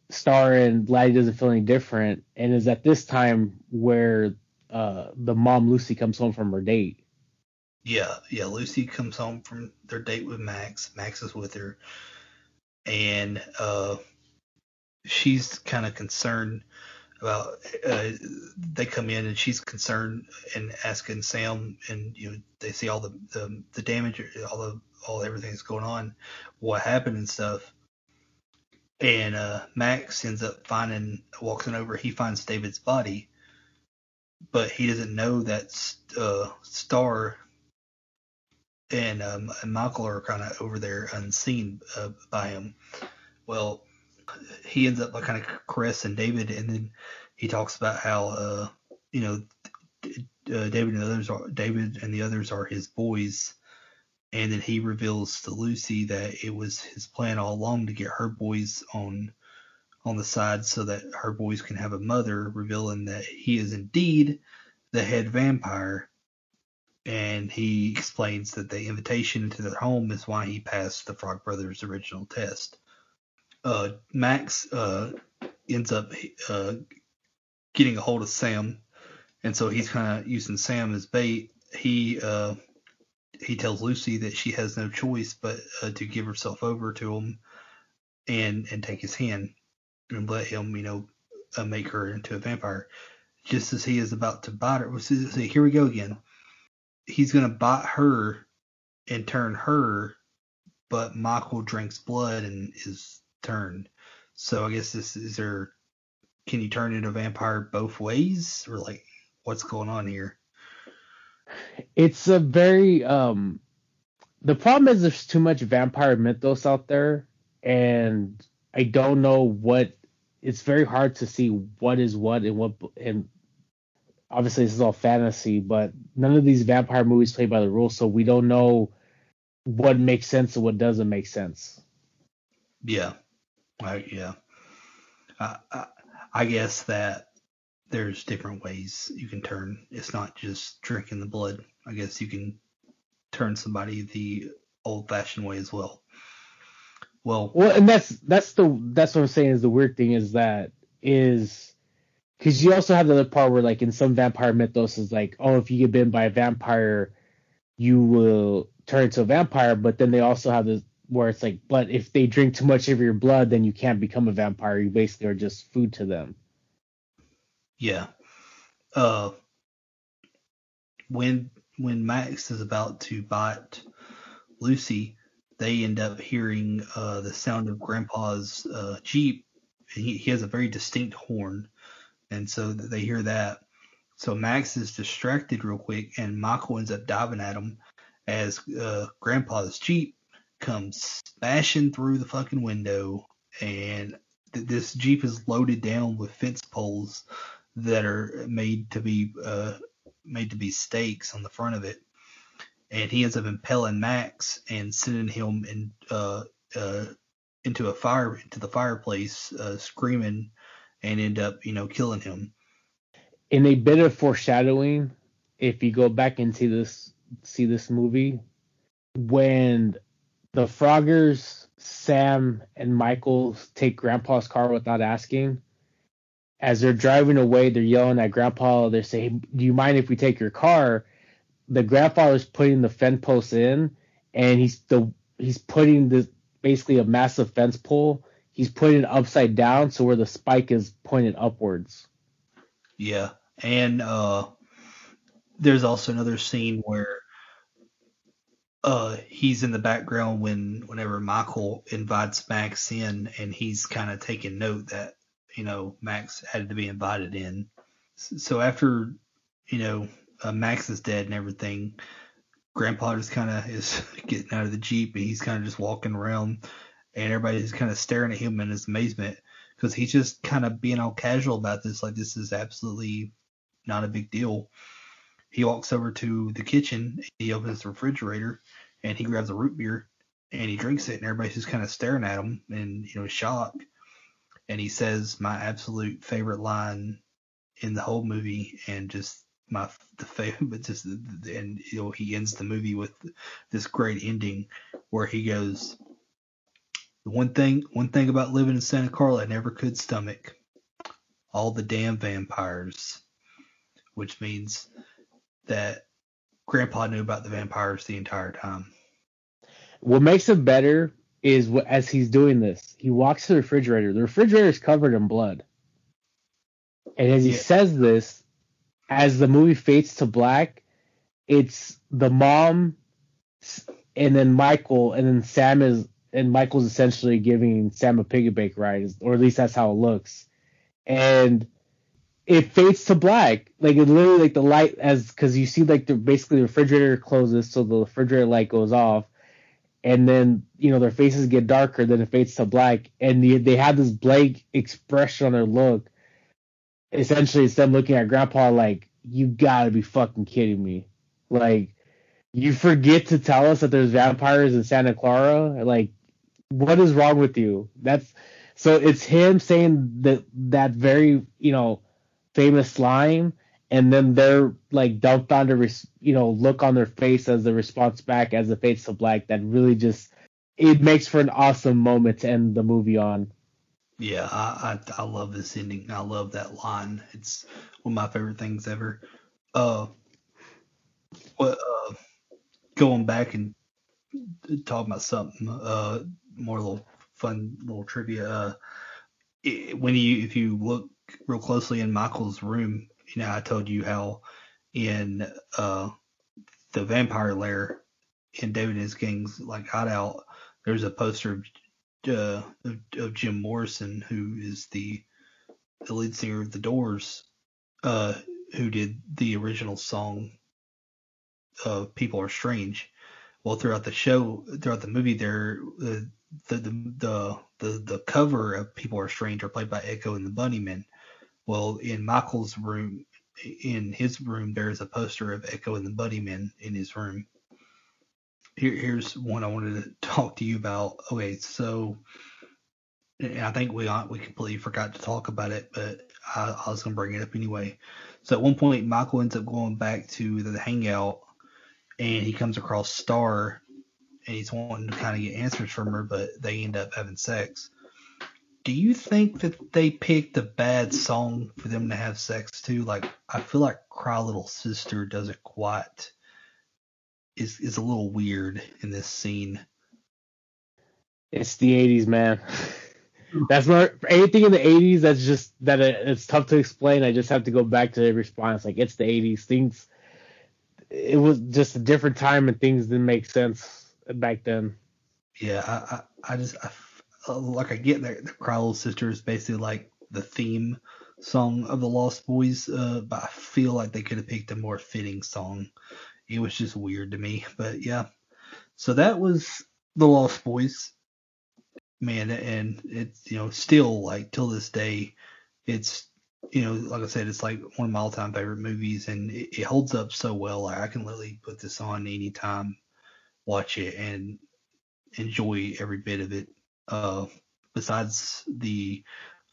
Star and Laddie doesn't feel any different, and is at this time where uh, the mom Lucy comes home from her date. Yeah, yeah. Lucy comes home from their date with Max. Max is with her, and uh, she's kind of concerned about. Uh, they come in and she's concerned and asking Sam, and you know they see all the the, the damage, all the all everything that's going on, what happened and stuff and uh, Max ends up finding, walking over, he finds David's body, but he doesn't know that uh, Star and, um, and Michael are kind of over there unseen uh, by him. Well, he ends up like kind of caressing David, and then he talks about how, uh, you know, uh, David and the others are David and the others are his boys and then he reveals to Lucy that it was his plan all along to get her boys on on the side so that her boys can have a mother, revealing that he is indeed the head vampire. And he explains that the invitation to their home is why he passed the Frog Brothers' original test. Uh, Max uh, ends up uh, getting a hold of Sam, and so he's kind of using Sam as bait. He uh, he tells Lucy that she has no choice but uh, to give herself over to him and and take his hand and let him, you know, uh, make her into a vampire. Just as he is about to bite her, see, here we go again. He's gonna bite her and turn her, but Michael drinks blood and is turned. So I guess this is there. Can you turn into a vampire both ways, or like what's going on here? it's a very um the problem is there's too much vampire mythos out there and I don't know what it's very hard to see what is what and what and obviously this is all fantasy, but none of these vampire movies play by the rules, so we don't know what makes sense and what doesn't make sense. Yeah, Yeah. I, I, I guess that there's different ways you can turn. It's not just drinking the blood. I guess you can turn somebody the old-fashioned way as well. Well, well, and that's that's the that's what I'm saying is the weird thing is that is because you also have the other part where like in some vampire mythos is like, oh, if you get bitten by a vampire, you will turn into a vampire. But then they also have this where it's like, but if they drink too much of your blood, then you can't become a vampire. You basically are just food to them. Yeah. Uh, when when Max is about to bite Lucy, they end up hearing uh, the sound of Grandpa's uh, Jeep. He, he has a very distinct horn, and so they hear that. So Max is distracted real quick, and Michael ends up diving at him as uh, Grandpa's Jeep comes smashing through the fucking window, and th- this Jeep is loaded down with fence poles that are made to be uh, made to be stakes on the front of it and he ends up impaling Max and sending him in uh, uh, into a fire into the fireplace, uh, screaming, and end up you know killing him. In a bit of foreshadowing, if you go back and see this see this movie, when the Froggers, Sam, and Michael take Grandpa's car without asking. As they're driving away, they're yelling at Grandpa. They're saying, "Do you mind if we take your car?" the grandfather's putting the fence post in, and he's the he's putting the basically a massive fence pole. He's putting it upside down, so where the spike is pointed upwards. Yeah, and uh, there's also another scene where uh, he's in the background when whenever Michael invites Max in, and he's kind of taking note that you know Max had to be invited in. So after you know uh, Max is dead and everything, Grandpa just kind of [LAUGHS] is getting out of the jeep and he's kind of just walking around, and everybody's kind of staring at him in his amazement because he's just kind of being all casual about this, like this is absolutely not a big deal. He walks over to the kitchen, he opens the refrigerator, and he grabs a root beer and he drinks it, and everybody's just kind of staring at him in you know shock. And he says my absolute favorite line in the whole movie, and just my the favorite, [LAUGHS] but just and you know he ends the movie with this great ending where he goes, the one thing one thing about living in Santa Carla I never could stomach, all the damn vampires, which means that Grandpa knew about the vampires the entire time. What makes it better is what, as he's doing this, he walks to the refrigerator. The refrigerator is covered in blood. And as he yeah. says this, as the movie fades to black, it's the mom and then Michael and then Sam is and Michael's essentially giving Sam a piggy bank ride, or at least that's how it looks. And it fades to black, like it literally like the light as because you see like the basically the refrigerator closes, so the refrigerator light goes off, and then you know their faces get darker, then it fades to black, and the, they have this blank expression on their look essentially it's them looking at grandpa like, you gotta be fucking kidding me. Like, you forget to tell us that there's vampires in Santa Carla? Like, what is wrong with you? That's so it's him saying that that very, you know, famous slime and then they're like dumped on the you know look on their face as the response back as the face of black that really just it makes for an awesome moment to end the movie on yeah, I, I, I love this ending. I love that line. It's one of my favorite things ever. Uh, what uh, going back and talking about something uh more little fun little trivia. Uh, it, when you if you look real closely in Michael's room, you know I told you how in uh the vampire lair in David and his gang's like hideout, there's a poster of uh, of, of, Jim Morrison, who is the, the lead singer of The Doors, uh, who did the original song uh, "People Are Strange." Well, throughout the show, throughout the movie, there the, the the the the cover of "People Are Strange" are played by Echo and the Bunnymen. Well, in Michael's room, in his room, there is a poster of Echo and the Bunnymen in his room here, here's one I wanted to [LAUGHS] talk to you about. Okay, so I think we uh, we completely forgot to talk about it, but I, I was gonna bring it up anyway. So at one point, Michael ends up going back to the hangout, and he comes across Star, and he's wanting to kind of get answers from her, but they end up having sex. Do you think that they picked a bad song for them to have sex to? Like, I feel like Cry Little Sister doesn't quite is is a little weird in this scene. It's the '80s, man. [LAUGHS] that's not anything in the '80s. That's just that it, it's tough to explain. I just have to go back to the response. Like it's the '80s. Things. It was just a different time, and things didn't make sense back then. Yeah, I I, I just I, like I get that the Cry Little Sister is basically like the theme song of the Lost Boys, uh, but I feel like they could have picked a more fitting song. It was just weird to me, but yeah. So that was the Lost Boys, man, and it's you know still like till this day, it's you know like I said, it's like one of my all-time favorite movies, and it, it holds up so well. Like I can literally put this on anytime, watch it, and enjoy every bit of it. Uh, besides the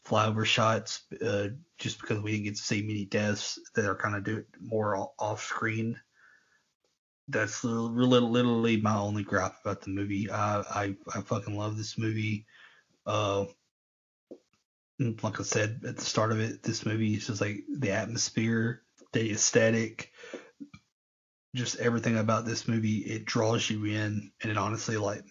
flyover shots, uh, just because we didn't get to see many deaths that are kind of do more off screen. That's literally, literally my only gripe about the movie. I, I I fucking love this movie. Uh, like I said at the start of it, this movie is just like the atmosphere, the aesthetic, just everything about this movie. It draws you in, and it honestly, like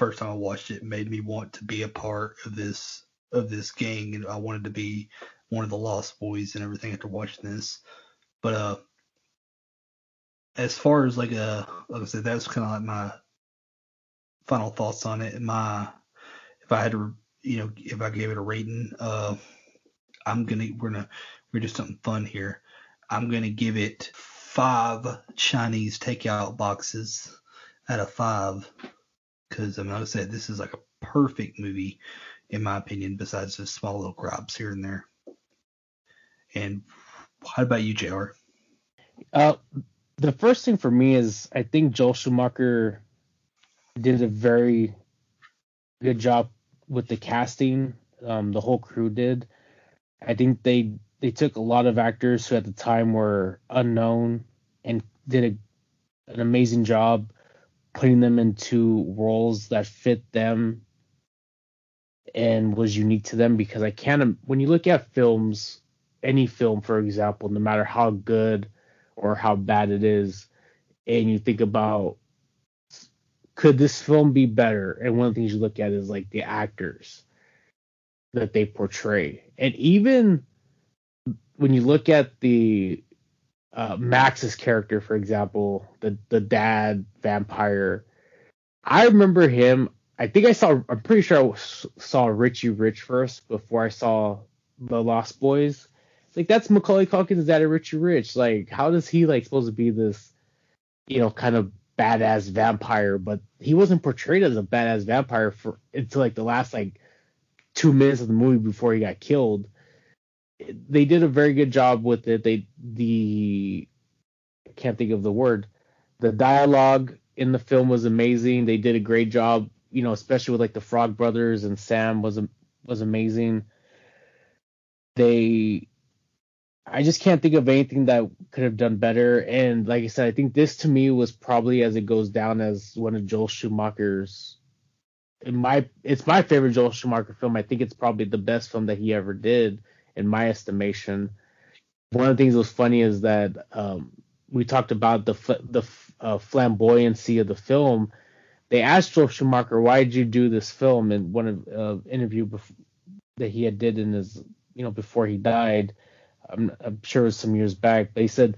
first time I watched it, made me want to be a part of this of this gang, and I wanted to be one of the Lost Boys and everything after watching this. But uh, as far as like uh, like I said, that's kind of like my final thoughts on it. My if I had to, you know, if I gave it a rating, uh, I'm gonna we're gonna we're just something fun here. I'm gonna give it five Chinese takeout boxes out of five because I mean, like I said, this is like a perfect movie in my opinion. Besides the small little grabs here and there. And how about you, Jr? Uh, the first thing for me is I think Joel Schumacher did a very good job with the casting. Um, the whole crew did. I think they they took a lot of actors who at the time were unknown and did a, an amazing job putting them into roles that fit them and was unique to them because I can't when you look at films any film for example no matter how good or how bad it is and you think about could this film be better? And one of the things you look at is like the actors that they portray. And even when you look at the uh, Max's character for example the the dad vampire I remember him I think I saw. I'm pretty sure I saw Richie Rich first before I saw the Lost Boys. Like that's Macaulay Culkin's dad, Richie Rich. Like how does he like supposed to be this, you know, kind of badass vampire? But he wasn't portrayed as a badass vampire for until like the last like two minutes of the movie before he got killed. They did a very good job with it. They the I can't think of the word. The dialogue in the film was amazing. They did a great job you know, especially with like the Frog Brothers and Sam was was amazing. They, I just can't think of anything that could have done better. And like I said, I think this to me was probably as it goes down as one of Joel Schumacher's. In my, it's my favorite Joel Schumacher film. I think it's probably the best film that he ever did, in my estimation. One of the things that was funny is that um, we talked about the the uh, flamboyancy of the film they asked Joel Schumacher, "Why did you do this film?" In one of uh, interview bef- that he had did in his, you know, before he died. I'm, I'm sure it was some years back. They said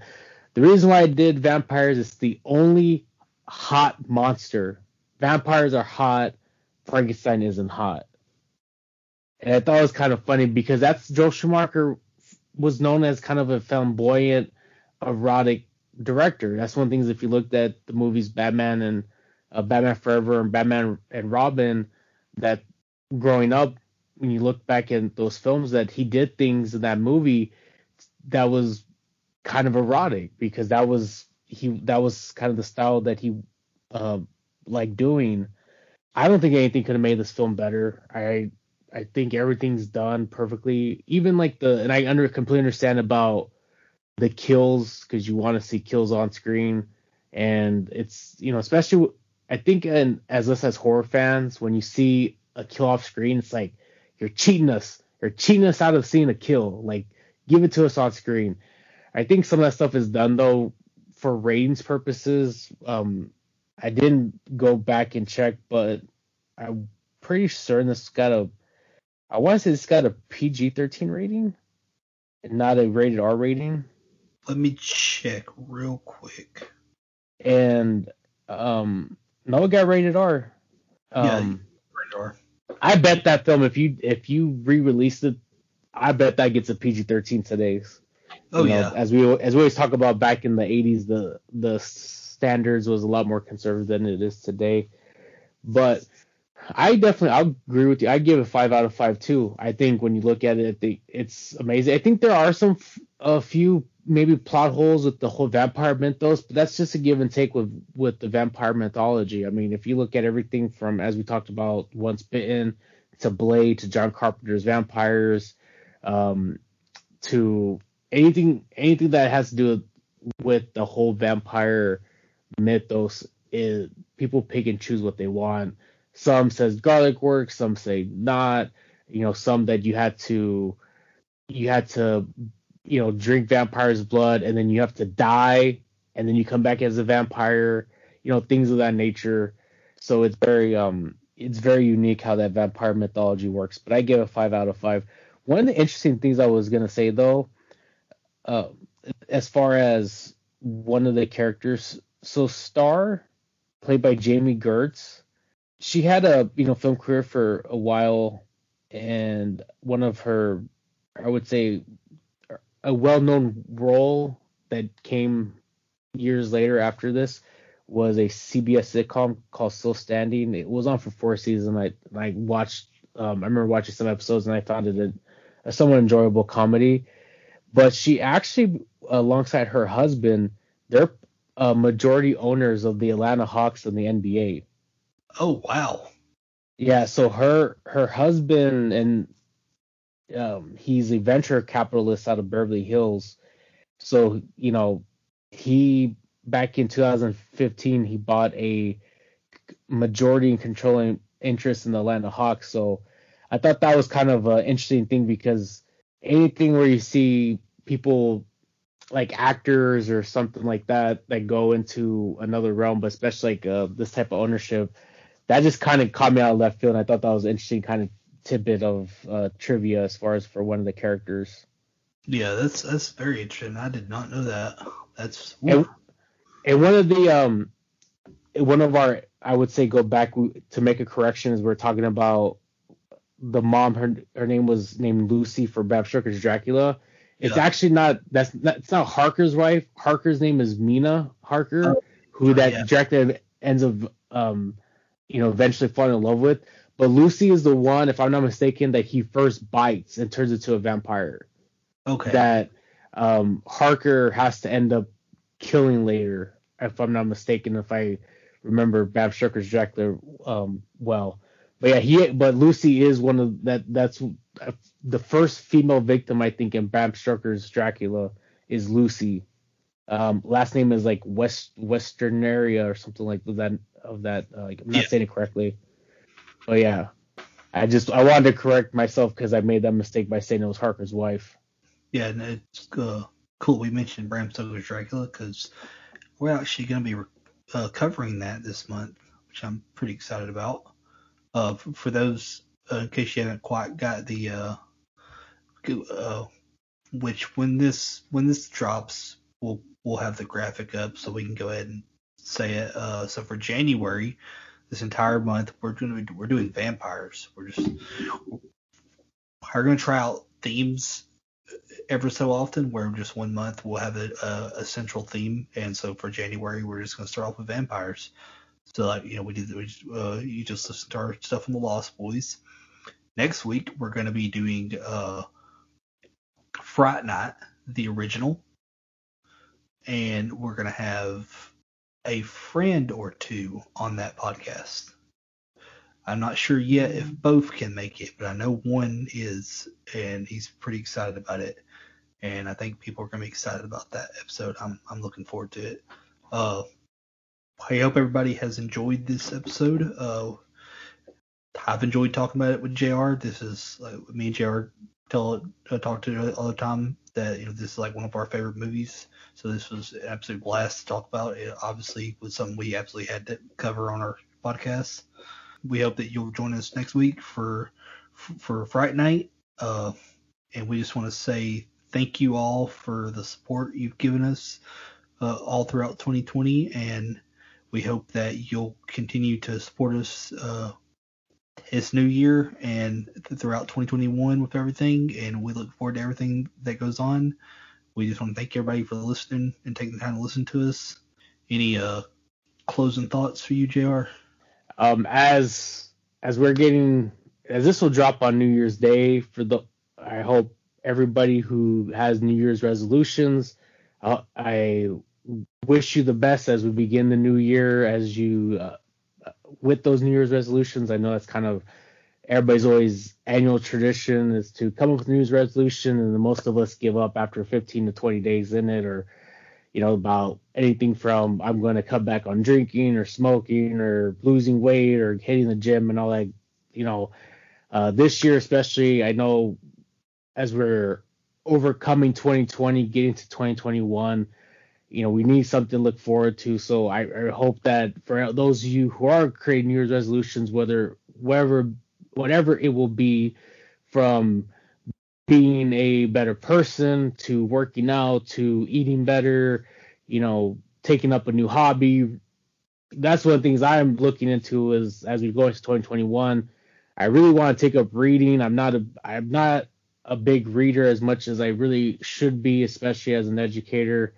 the reason why I did vampires is the only hot monster. Vampires are hot. Frankenstein isn't hot. And I thought it was kind of funny because that's Joel Schumacher was known as kind of a flamboyant, erotic director. That's one of the things if you looked at the movies Batman and uh, Batman Forever and Batman and Robin that growing up when you look back at those films that he did things in that movie that was kind of erotic because that was he that was kind of the style that he uh, like doing. I don't think anything could have made this film better. I I think everything's done perfectly. Even like the and I under completely understand about the kills because you want to see kills on screen and it's you know especially I think and as us as horror fans, when you see a kill off screen, it's like you're cheating us. You're cheating us out of seeing a kill. Like, give it to us on screen. I think some of that stuff is done though for ratings purposes. Um, I didn't go back and check, but I'm pretty certain this got a. I want to say it's got a PG-13 rating, and not a rated R rating. Let me check real quick. And um, no, it got rated R. Um, yeah, rated R. I bet that film, if you if you re-released it, I bet that gets a PG-13 today. Oh You know, yeah. As we as we always talk about back in the 80s, the the standards was a lot more conservative than it is today. But I definitely I'll agree with you. I give it five out of five too. I think when you look at it, the, it's amazing. I think there are some a few maybe plot holes with the whole vampire mythos, but that's just a give and take with with the vampire mythology. I mean, if you look at everything from as we talked about Once Bitten to Blade to John Carpenter's vampires, um, to anything anything that has to do with, the whole vampire mythos is people pick and choose what they want. Some says garlic works, some say not. You know, some that you had to you had to you know drink vampire's blood and then you have to die and then you come back as a vampire. You know, things of that nature. So it's very um it's very unique how that vampire mythology works. But I give it five out of five. One of the interesting things I was gonna say though, uh, as far as one of the characters, so Star, played by Jami Gertz, she had a you know film career for a while, and one of her, I would say, a well-known role that came years later after this was a CBS sitcom called Still Standing. It was on for four seasons. I I watched. Um, I remember watching some episodes and I found it a, a somewhat enjoyable comedy. But she actually, alongside her husband, they're uh, majority owners of the Atlanta Hawks and the NBA. Oh wow. Yeah, so her her husband and um, he's a venture capitalist out of Beverly Hills. So you know, he back in 2015 he bought a majority and controlling interest in the Atlanta Hawks. So I thought that was kind of an interesting thing because anything where you see people like actors or something like that that go into another realm, but especially like uh, this type of ownership, that just kind of caught me out of left field. And I thought that was an interesting kind of tidbit of uh, trivia as far as for one of the characters. Yeah, that's that's very interesting. I did not know that. That's And, and one of the um, one of our I would say go back to make a correction is we're talking about the mom. Her her name was named Lucy for Bram Stoker's Dracula. It's Yeah. actually not that's not, it's not Harker's wife. Harker's name is Mina Harker, who that yeah. Dracula ends up um, you know, eventually fall in love with. But Lucy is the one, if I'm not mistaken, that he first bites and turns into a vampire. okay. That um, Harker has to end up killing later, if I'm not mistaken, if I remember Bram Stoker's Dracula um, well. But yeah, he but Lucy is one of that. That's the first female victim I think in Bram Stoker's Dracula is Lucy. Um, last name is like West Western area or something like that. Of that, uh, like I'm not Yeah. saying it correctly, but yeah, I just I wanted to correct myself because I made that mistake by saying it was Harker's wife. Yeah, and it's uh, cool we mentioned Bram Stoker's Dracula because we're actually going to be uh, covering that this month, which I'm pretty excited about. Uh, for, for those, uh, in case you haven't quite got the, uh, uh, which when this when this drops, we'll we'll have the graphic up so we can go ahead and say it. Uh, so for January, this entire month we're doing we're doing vampires. We're just we're going to try out themes ever so often where just one month we'll have a, a, a central theme and so for january we're just going to start off with vampires so like you know we did we just, uh, you just listen to our stuff on the lost boys next week we're going to be doing uh fright night the original and we're going to have a friend or two on that podcast I'm not sure yet if both can make it, but I know one is, and he's pretty excited about it. And I think people are going to be excited about that episode. I'm I'm looking forward to it. Uh, I hope everybody has enjoyed this episode. Uh, I've enjoyed talking about it with Jr. This is like me and Jr. tell uh, talk to all the time that you know this is like one of our favorite movies. So this was an absolute blast to talk about. It obviously was something we absolutely had to cover on our podcast. We hope that you'll join us next week for for Fright Night. Uh, and we just want to say thank you all for the support you've given us uh, all throughout 2020, and we hope that you'll continue to support us uh, this new year and throughout 2021 with everything. And we look forward to everything that goes on. We just want to thank everybody for listening and taking the time to listen to us. Any uh, closing thoughts for you, Jr. Um, as as we're getting as this will drop on New Year's Day for the I hope everybody who has New Year's resolutions. Uh, I wish you the best as we begin the new year. As you uh, with those New Year's resolutions, I know that's kind of everybody's always annual tradition is to come up with New Year's resolution, and the most of us give up after 15 to 20 days in it, or you know about anything from I'm going to cut back on drinking or smoking or losing weight or hitting the gym and all that. You know, uh, this year especially, I know as we're overcoming 2020, getting to 2021, you know, we need something to look forward to. So I, I hope that for those of you who are creating New Year's resolutions, whether whatever whatever it will be, from being a better person to working out to eating better, you know, taking up a new hobby. That's one of the things I'm looking into is as we go into 2021. I really want to take up reading. I'm not a I'm not a big reader as much as I really should be, especially as an educator.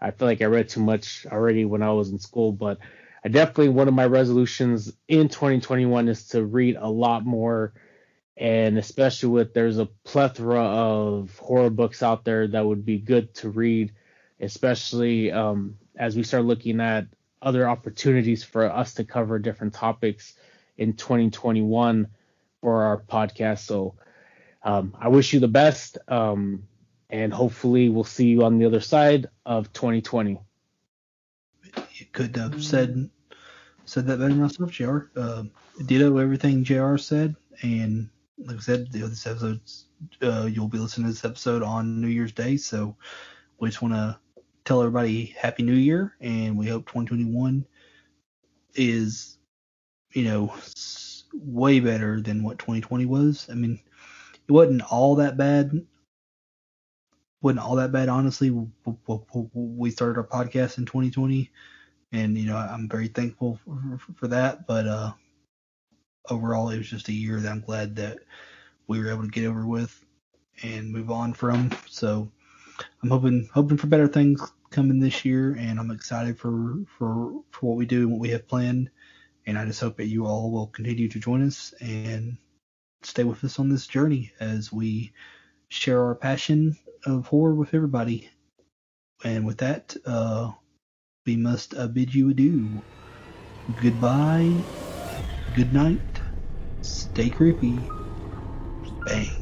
I feel like I read too much already when I was in school, but I definitely one of my resolutions in 2021 is to read a lot more, and especially with there's a plethora of horror books out there that would be good to read, especially um, as we start looking at other opportunities for us to cover different topics in 2021 for our podcast. So um, I wish you the best, um, and hopefully we'll see you on the other side of 2020. You could have said said that better myself, Jr. Uh, ditto everything Jr. said, and like I said, this episode uh, you'll be listening to this episode on New Year's Day, so we just want to tell everybody Happy New Year, and we hope 2021 is, you know, way better than what 2020 was. I mean, it wasn't all that bad. wasn't all that bad, honestly. We started our podcast in 2020, and you know I'm very thankful for, for that. But uh, overall, it was just a year that I'm glad that we were able to get over with and move on from. So I'm hoping hoping for better things coming this year, and I'm excited for for for what we do and what we have planned. And I just hope that you all will continue to join us and stay with us on this journey as we share our passion of horror with everybody. And with that, uh, we must uh, bid you adieu. Goodbye. Good night. Stay creepy. Bang.